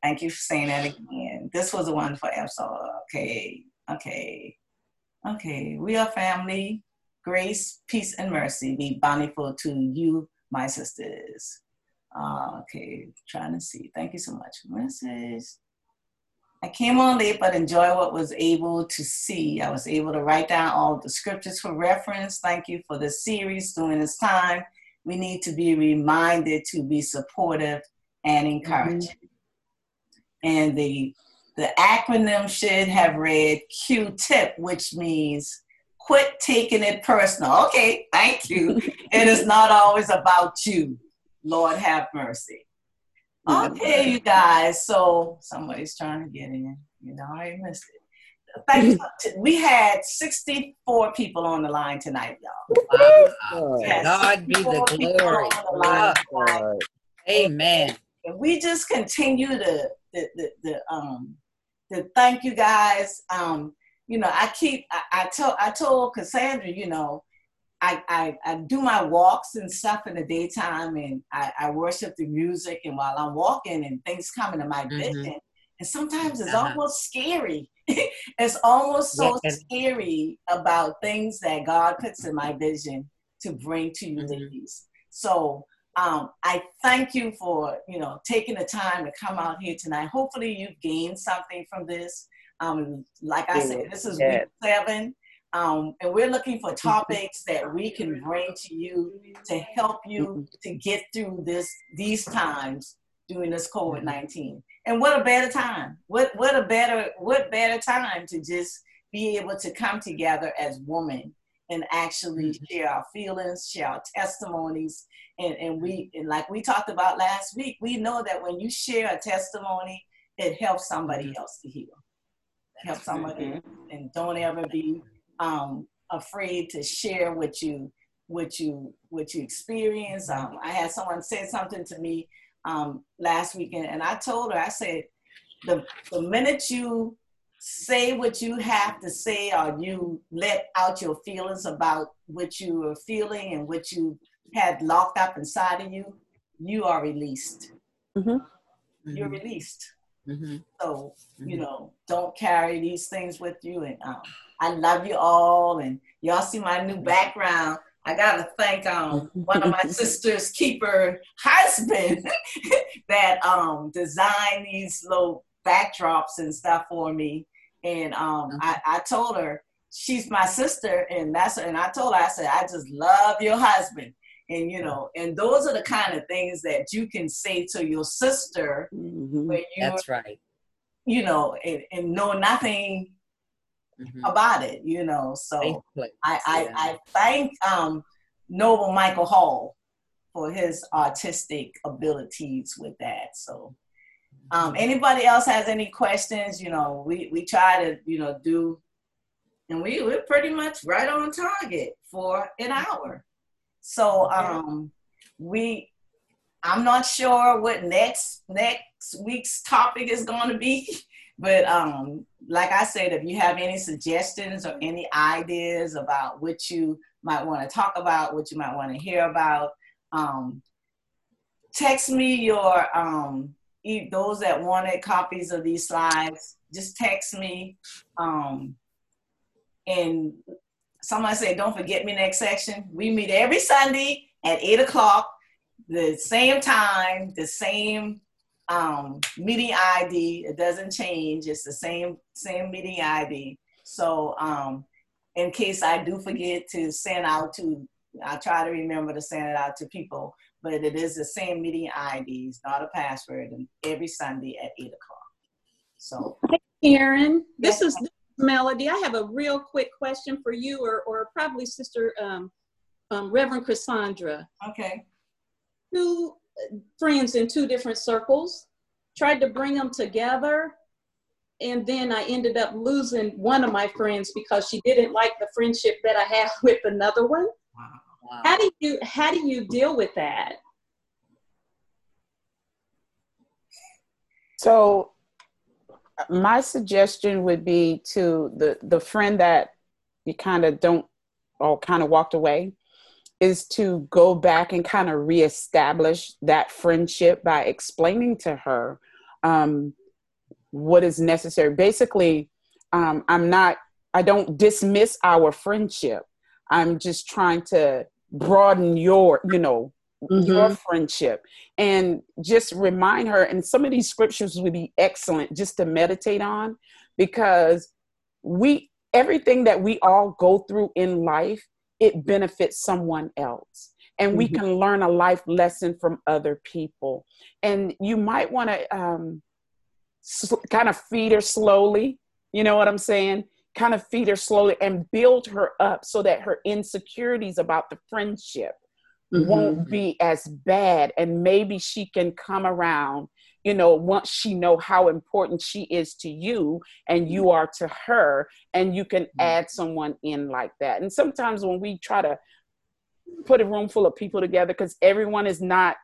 Thank you for saying that again. This was a wonderful episode. Okay, okay, okay. We are family. Grace, peace, and mercy be bountiful to you, my sisters. Uh, okay, trying to see. Thank you so much. Message. I came on late, but enjoy what was able to see. I was able to write down all the scriptures for reference. Thank you for the series during this time. We need to be reminded to be supportive and encouraging. Mm-hmm. And the the acronym should have read Q-tip, which means quit taking it personal. Okay, thank you. it is not always about you. Lord have mercy. Okay, you guys. So somebody's trying to get in. You know, I missed it. Thank you. We had 64 people on the line tonight, y'all. Wow. God be the glory. The Amen. And we just continue to the, the, the um to thank you guys. Um, you know, I keep I, I told I told Cassandra, you know, I, I, I, do my walks and stuff in the daytime and I, I worship the music and while I'm walking and things come into my mm-hmm. vision. And sometimes it's uh-huh. almost scary. it's almost so yeah. scary about things that God puts in my vision to bring to you mm-hmm. ladies. So um, I thank you for, you know, taking the time to come out here tonight. Hopefully you've gained something from this. Um, like I said, this is week seven. Um, and we're looking for topics that we can bring to you to help you to get through this these times during this COVID-19. And what a better time. What what a better what better time to just be able to come together as women and actually mm-hmm. share our feelings, share our testimonies. And, and we and like we talked about last week, we know that when you share a testimony, it helps somebody mm-hmm. else to heal. Help somebody and don't ever be um, afraid to share what you what you what you experience. Um, I had someone say something to me um, last weekend, and I told her, I said, the the minute you say what you have to say or you let out your feelings about what you are feeling and what you had locked up inside of you, you are released. Mm-hmm. You're released. Mm-hmm. So, you know, don't carry these things with you. And um, I love you all. And y'all see my new background. I gotta thank um one of my sister's keeper husband that um designed these little backdrops and stuff for me. And um I, I told her she's my sister and that's and I told her I said I just love your husband. And you know, and those are the kind of things that you can say to your sister Mm-hmm. when you That's right. you know and, and know nothing Mhm. about it, you know. So I, I. I thank um, Noble Michael Hall for his artistic abilities with that. So, um, anybody else has any questions? You know, we, we try to, you know, do, and we, we're pretty much right on target for an hour. So, um, we, I'm not sure what next next week's topic is going to be, but um, like I said, if you have any suggestions or any ideas about what you might want to talk about, what you might want to hear about, um, text me your um, those that wanted copies of these slides. Just text me, um, and somebody said, "Don't forget me next section." We meet every Sunday at eight o'clock the same time, the same um, meeting ID. It doesn't change. It's the same same meeting ID. So um, in case I do forget to send out to, I try to remember to send it out to people. But it is the same meeting IDs, not a password. And every Sunday at eight o'clock. So Karen, this is Melody. I have a real quick question for you, or, or probably Sister um, um, Reverend Cassandra. okay. Uh, friends in two different circles, tried to bring them together, and then I ended up losing one of my friends because she didn't like the friendship that I have with another one. Wow. How do you how do you deal with that? So my suggestion would be to the the friend that you kind of don't or kind of walked away is to go back and kind of reestablish that friendship by explaining to her um, what is necessary. Basically, um, I'm not, I don't dismiss our friendship. I'm just trying to broaden your, you know, your friendship and just remind her. And some of these scriptures would be excellent just to meditate on because we, everything that we all go through in life, it benefits someone else. And we Mhm. can learn a life lesson from other people. And you might want to um, s- kind of feed her slowly. You know what I'm saying? Kind of feed her slowly and build her up so that her insecurities about the friendship won't be as bad and maybe she can come around you know once she know how important she is to you and you are to her and you can add someone in like that. And sometimes when we try to put a room full of people together because everyone is not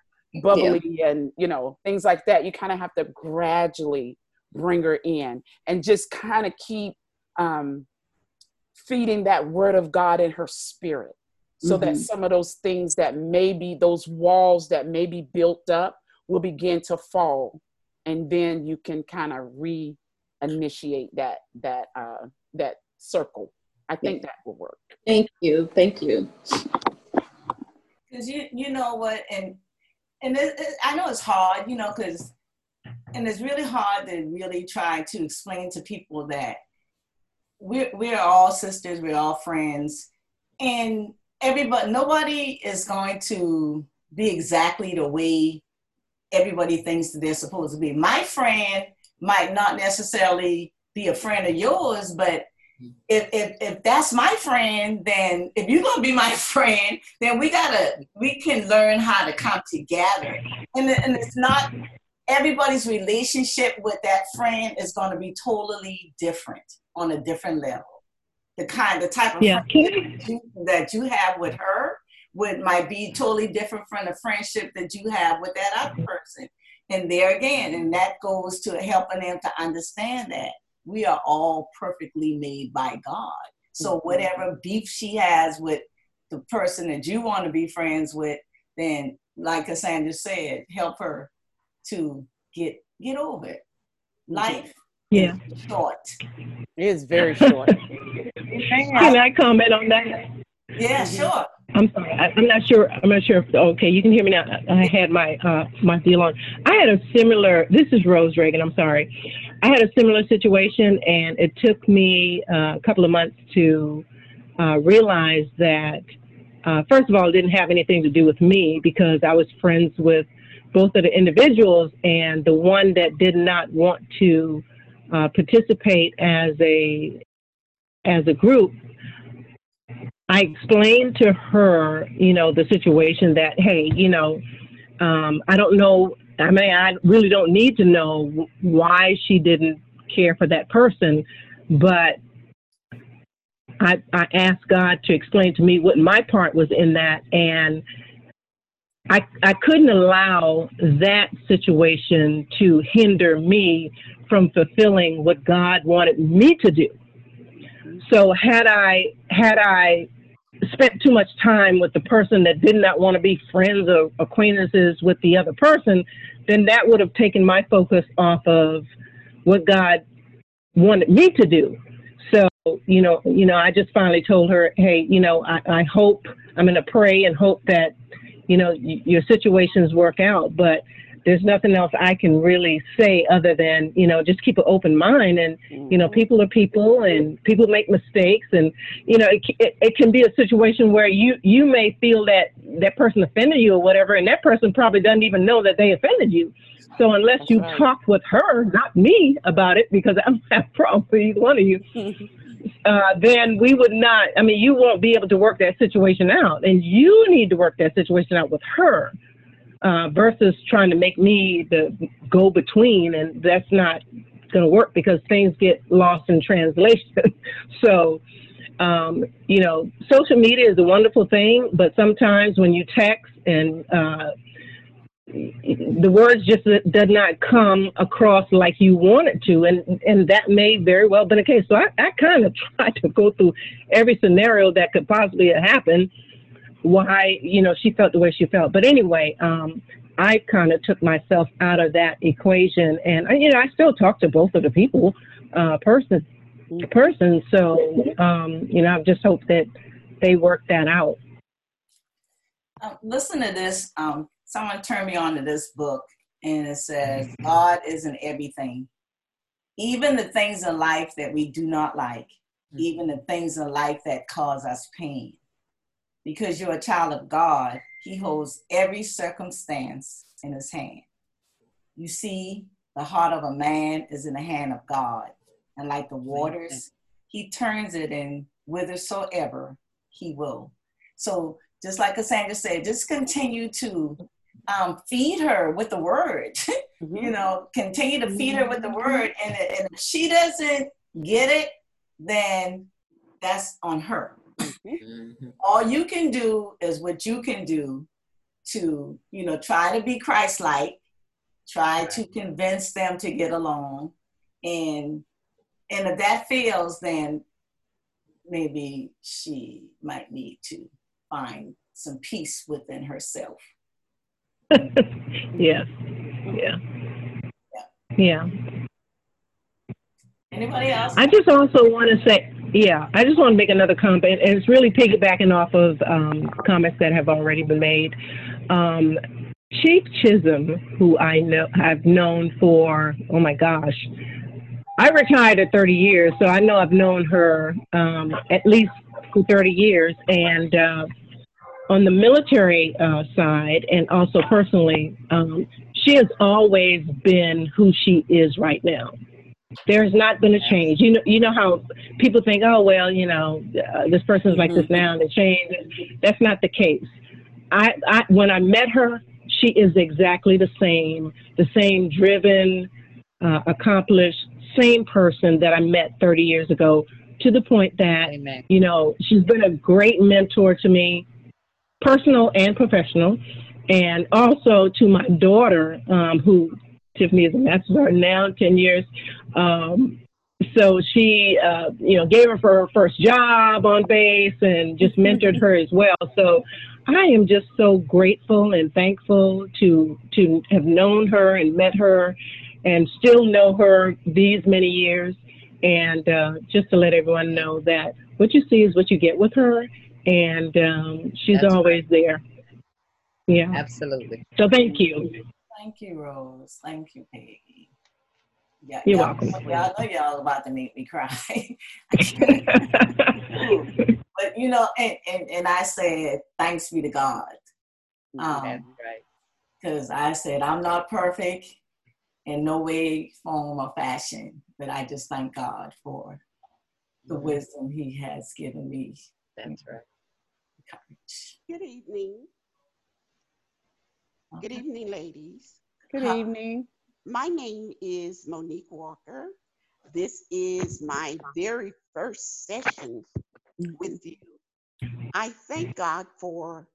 bubbly and you know things like that you kind of have to gradually bring her in and just kind of keep um, feeding that word of god in her spirit so that Mhm. some of those things that maybe those walls that may be built up will begin to fall and then you can kind of re-initiate that that uh that circle. I think that will work. Thank you, thank you. because you you know what and and it, it, i know it's hard you know because and it's really hard to really try to explain to people that we're we're all sisters we're all friends and everybody nobody is going to be exactly the way everybody thinks that they're supposed to be my friend might not necessarily be a friend of yours but if, if if that's my friend, then if you're gonna be my friend, then we gotta we can learn how to come together. And and it's not everybody's relationship with that friend is gonna be totally different on a different level. The kind, the type of Yeah. that you have with her would might be totally different from the friendship that you have with that other person. And there again, and that goes to helping them to understand that we are all perfectly made by God. So Mm-hmm. whatever beef she has with the person that you want to be friends with, then like Cassandra said, help her to get get over it. Life Yeah. is short. It is very short. Can I comment on that? Yeah, sure. I'm sorry. I, I'm not sure. I'm not sure. If, okay, you can hear me now. I had my uh, my deal on. I had a similar. This is Rose Reagan. I'm sorry. I had a similar situation, and it took me uh, a couple of months to uh, realize that. Uh, first of all, it didn't have anything to do with me because I was friends with both of the individuals, and the one that did not want to uh, participate as a as a group I explained to her, you know, the situation that, hey, you know, um, I don't know. I mean, I really don't need to know why she didn't care for that person, but I, I asked God to explain to me what my part was in that, and I, I couldn't allow that situation to hinder me from fulfilling what God wanted me to do. So had I had I spent too much time with the person that did not want to be friends or acquaintances with the other person, then that would have taken my focus off of what God wanted me to do. So, you know, you know, I just finally told her, hey, you know, I, I hope I'm going to pray and hope that, you know, y- your situations work out. But there's nothing else I can really say other than, you know, just keep an open mind. And, you know, people are people and people make mistakes. And, you know, it, it, it can be a situation where you, you may feel that that person offended you or whatever, and that person probably doesn't even know that they offended you. So unless you right. talk with her, not me, about it, because I'm not have a problem with either one of you, uh, then we would not, I mean, you won't be able to work that situation out. And you need to work that situation out with her uh, versus trying to make me the go between. And that's not going to work because things get lost in translation. so, um, you know, social media is a wonderful thing, but sometimes when you text and uh, the words just does not come across like you want it to, and and that may very well be the case. So I, I kind of tried to go through every scenario that could possibly have happened, why you know she felt the way she felt. But anyway, um, I kind of took myself out of that equation, and you know I still talk to both of the people, uh, person person. So um, you know I just hope that they work that out. Um, listen to this. Um, someone turned me on to this book, and it says, God is in everything. Even the things in life that we do not like, even the things in life that cause us pain. Because you're a child of God, He mm-hmm. holds every circumstance in His hand. You see, the heart of a man is in the hand of God, and like the waters, He turns it in whithersoever He will. So, just like Cassandra said, just continue to um, feed her with the word. you mm-hmm. know, continue to feed her with the mm-hmm. word. And, and if she doesn't get it, then that's on her. Mm-hmm. Mm-hmm. All you can do is what you can do to, you know, try to be Christ like, try to convince them to get along. And and if that fails, then maybe she might need to find some peace within herself. yes. Yeah. Yeah. Anybody else? I just also want to say, yeah, I just want to make another comment, and it's really piggybacking off of um, comments that have already been made. Um, Chief Chisholm, who I know have known for, oh my gosh, I retired at 30 years, so I know I've known her um, at least for 30 years, and uh, on the military uh, side, and also personally, um, she has always been who she is right now. There's not been a change. You know, you know how people think, oh well, you know, uh, this person's like this now, and they change. That's not the case. I, I when I met her, she is exactly the same, the same driven, uh, accomplished, same person that I met 30 years ago. To the point that you know she's been a great mentor to me, personal and professional, and also to my daughter, um, who Tiffany is a master now, 10 years. Um, so she, uh, you know, gave her for her first job on base and just mentored her as well. So I am just so grateful and thankful to to have known her and met her, and still know her these many years. And uh, just to let everyone know that what you see is what you get with her, and um, she's That's always there. Yeah. Absolutely. So thank you. Thank you, Rose. Thank you, Peggy. Yeah, You're y'all, welcome. Y'all know y'all about to make me cry. but you know, and, and, and I said, thanks be to God. That's Um, right. because I said I'm not perfect in no way, form, or fashion, but I just thank God for the Mhm. wisdom He has given me. That's right. Good evening. Good evening, ladies. Good evening. My name is Monique Walker. This is my very first session with you. I thank God for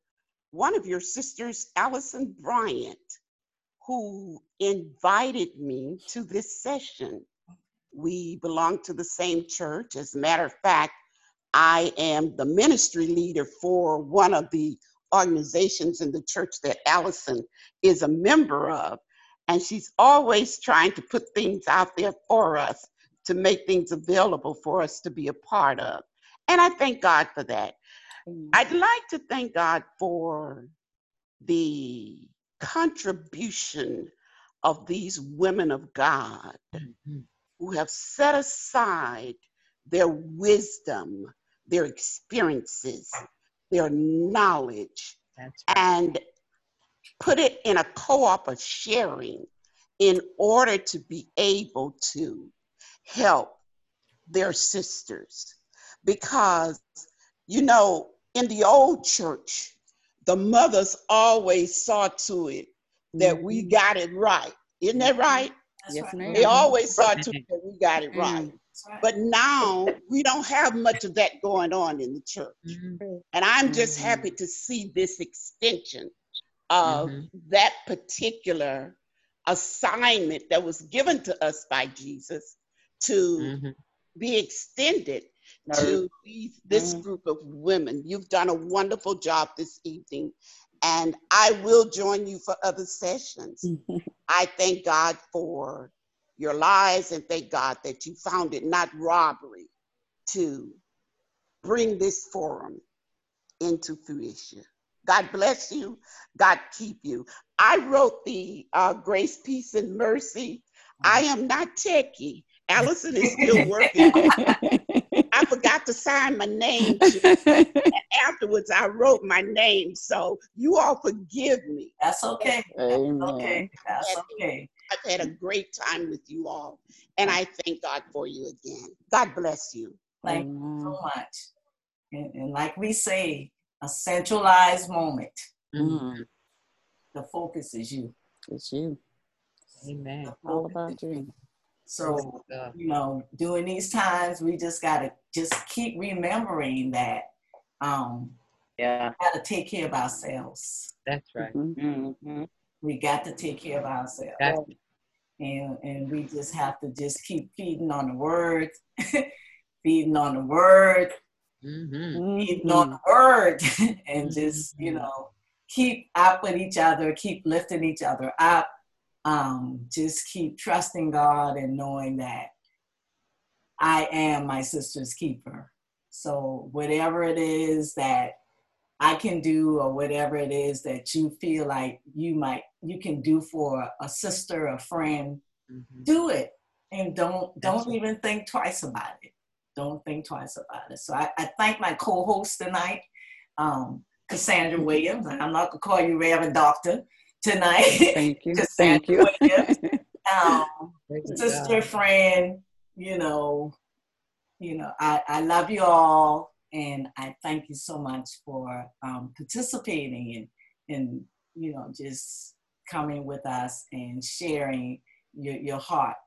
one of your sisters, Allison Bryant, who invited me to this session. We belong to the same church. As a matter of fact, I am the ministry leader for one of the organizations in the church that Allison is a member of. And she's always trying to put things out there for us to make things available for us to be a part of. And I thank God for that. I'd like to thank God for the contribution of these women of God Mhm. who have set aside their wisdom, their experiences, their knowledge, right. and put it in a co-op of sharing in order to be able to help their sisters. Because you know in the old church the mothers always saw to it that we mm-hmm. got it right. Isn't that right? Yes, ma'am. they always saw to it that we got it mm. right. That's right. but now we don't have much of that going on in the church Mhm. and I'm just Mhm. happy to see this extension of Mhm. that particular assignment that was given to us by Jesus to Mhm. be extended to these, this Mhm. group of women. You've done a wonderful job this evening, and I will join you for other sessions. I thank God for your lives and thank God that you found it not robbery to bring this forum into fruition. God bless you. God keep you. I wrote the uh, Grace, Peace, and Mercy. I am not techie. Allison is still working. I forgot to sign my name to. And afterwards, I wrote my name. So you all forgive me. That's okay. That's Amen. okay. That's okay. I've had a great time with you all. And I thank God for you again. God bless you. Thank you so much. And, and like we say, a centralized moment. Mhm. The focus is you. It's you. Amen. All about you. So, God. you know, during these times, we just gotta just keep remembering that um Yeah. gotta take care of ourselves. That's right. Mhm. Mm-hmm. We got to take care of ourselves. And and we just have to just keep feeding on the word, feeding on the word, Mhm. feeding on the word, and just, you Mhm. know, keep up with each other, keep lifting each other up. Um, just keep trusting God and knowing that I am my sister's keeper. So whatever it is that I can do or whatever it is that you feel like you might you can do for a sister, a friend, Mhm. do it. And don't don't even think twice about it. Don't think twice about it. So I, I thank my co-host tonight, um, Cassandra Williams. I'm not gonna call you Reverend Doctor tonight. Thank you. Cassandra Thank you. Williams. Um, sister, God. friend, you know, you know, I, I love you all and I thank you so much for um, participating and, and, you know, just coming with us and sharing your, your heart.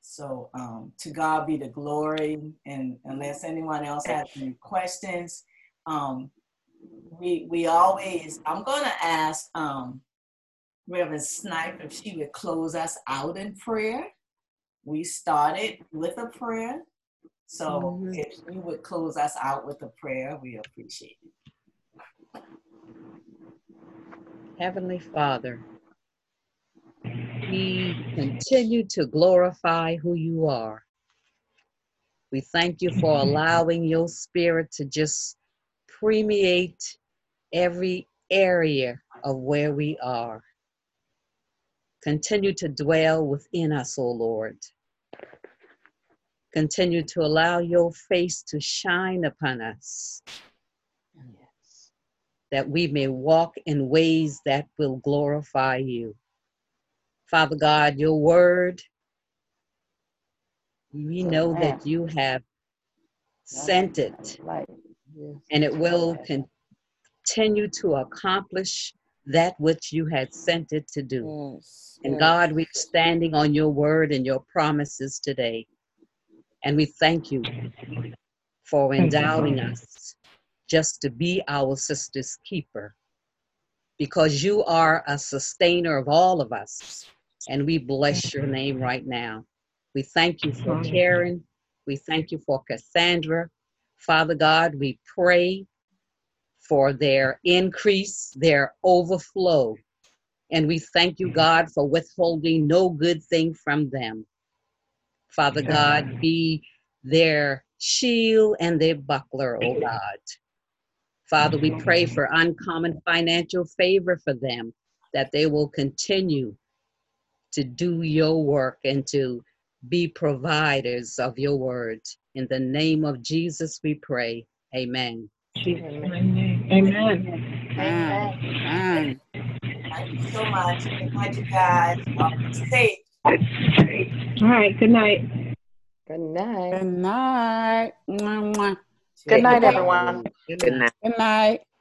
So um, to God be the glory. And unless anyone else has any questions, um, we, we always, I'm going to ask um, Reverend Snipe if she would close us out in prayer. we started with a prayer. So Mhm. if you would close us out with a prayer, we appreciate it. Heavenly Father, we continue to glorify who you are. We thank you for allowing your spirit to just permeate every area of where we are. Continue to dwell within us, O Lord. Continue to allow your face to shine upon us. That we may walk in ways that will glorify you. Father God, your word, we know that you have sent it. And it will continue to accomplish that which you had sent it to do. And God, we're standing on your word and your promises today. And we thank you for endowing us just to be our sister's keeper because you are a sustainer of all of us. And we bless your name right now. We thank you for Karen. We thank you for Cassandra. Father God, we pray for their increase, their overflow. And we thank you, God, for withholding no good thing from them. Father God, be their shield and their buckler, oh God. Father, we pray for uncommon financial favor for them, that they will continue to do your work and to be providers of your word. In the name of Jesus, we pray. Amen. Amen. Amen. Thank you so much. Good night, you guys. Welcome to stage. All right. Good night. Good night. Good night. Mwah, mwah. Good night, everyone. Good night. Good night.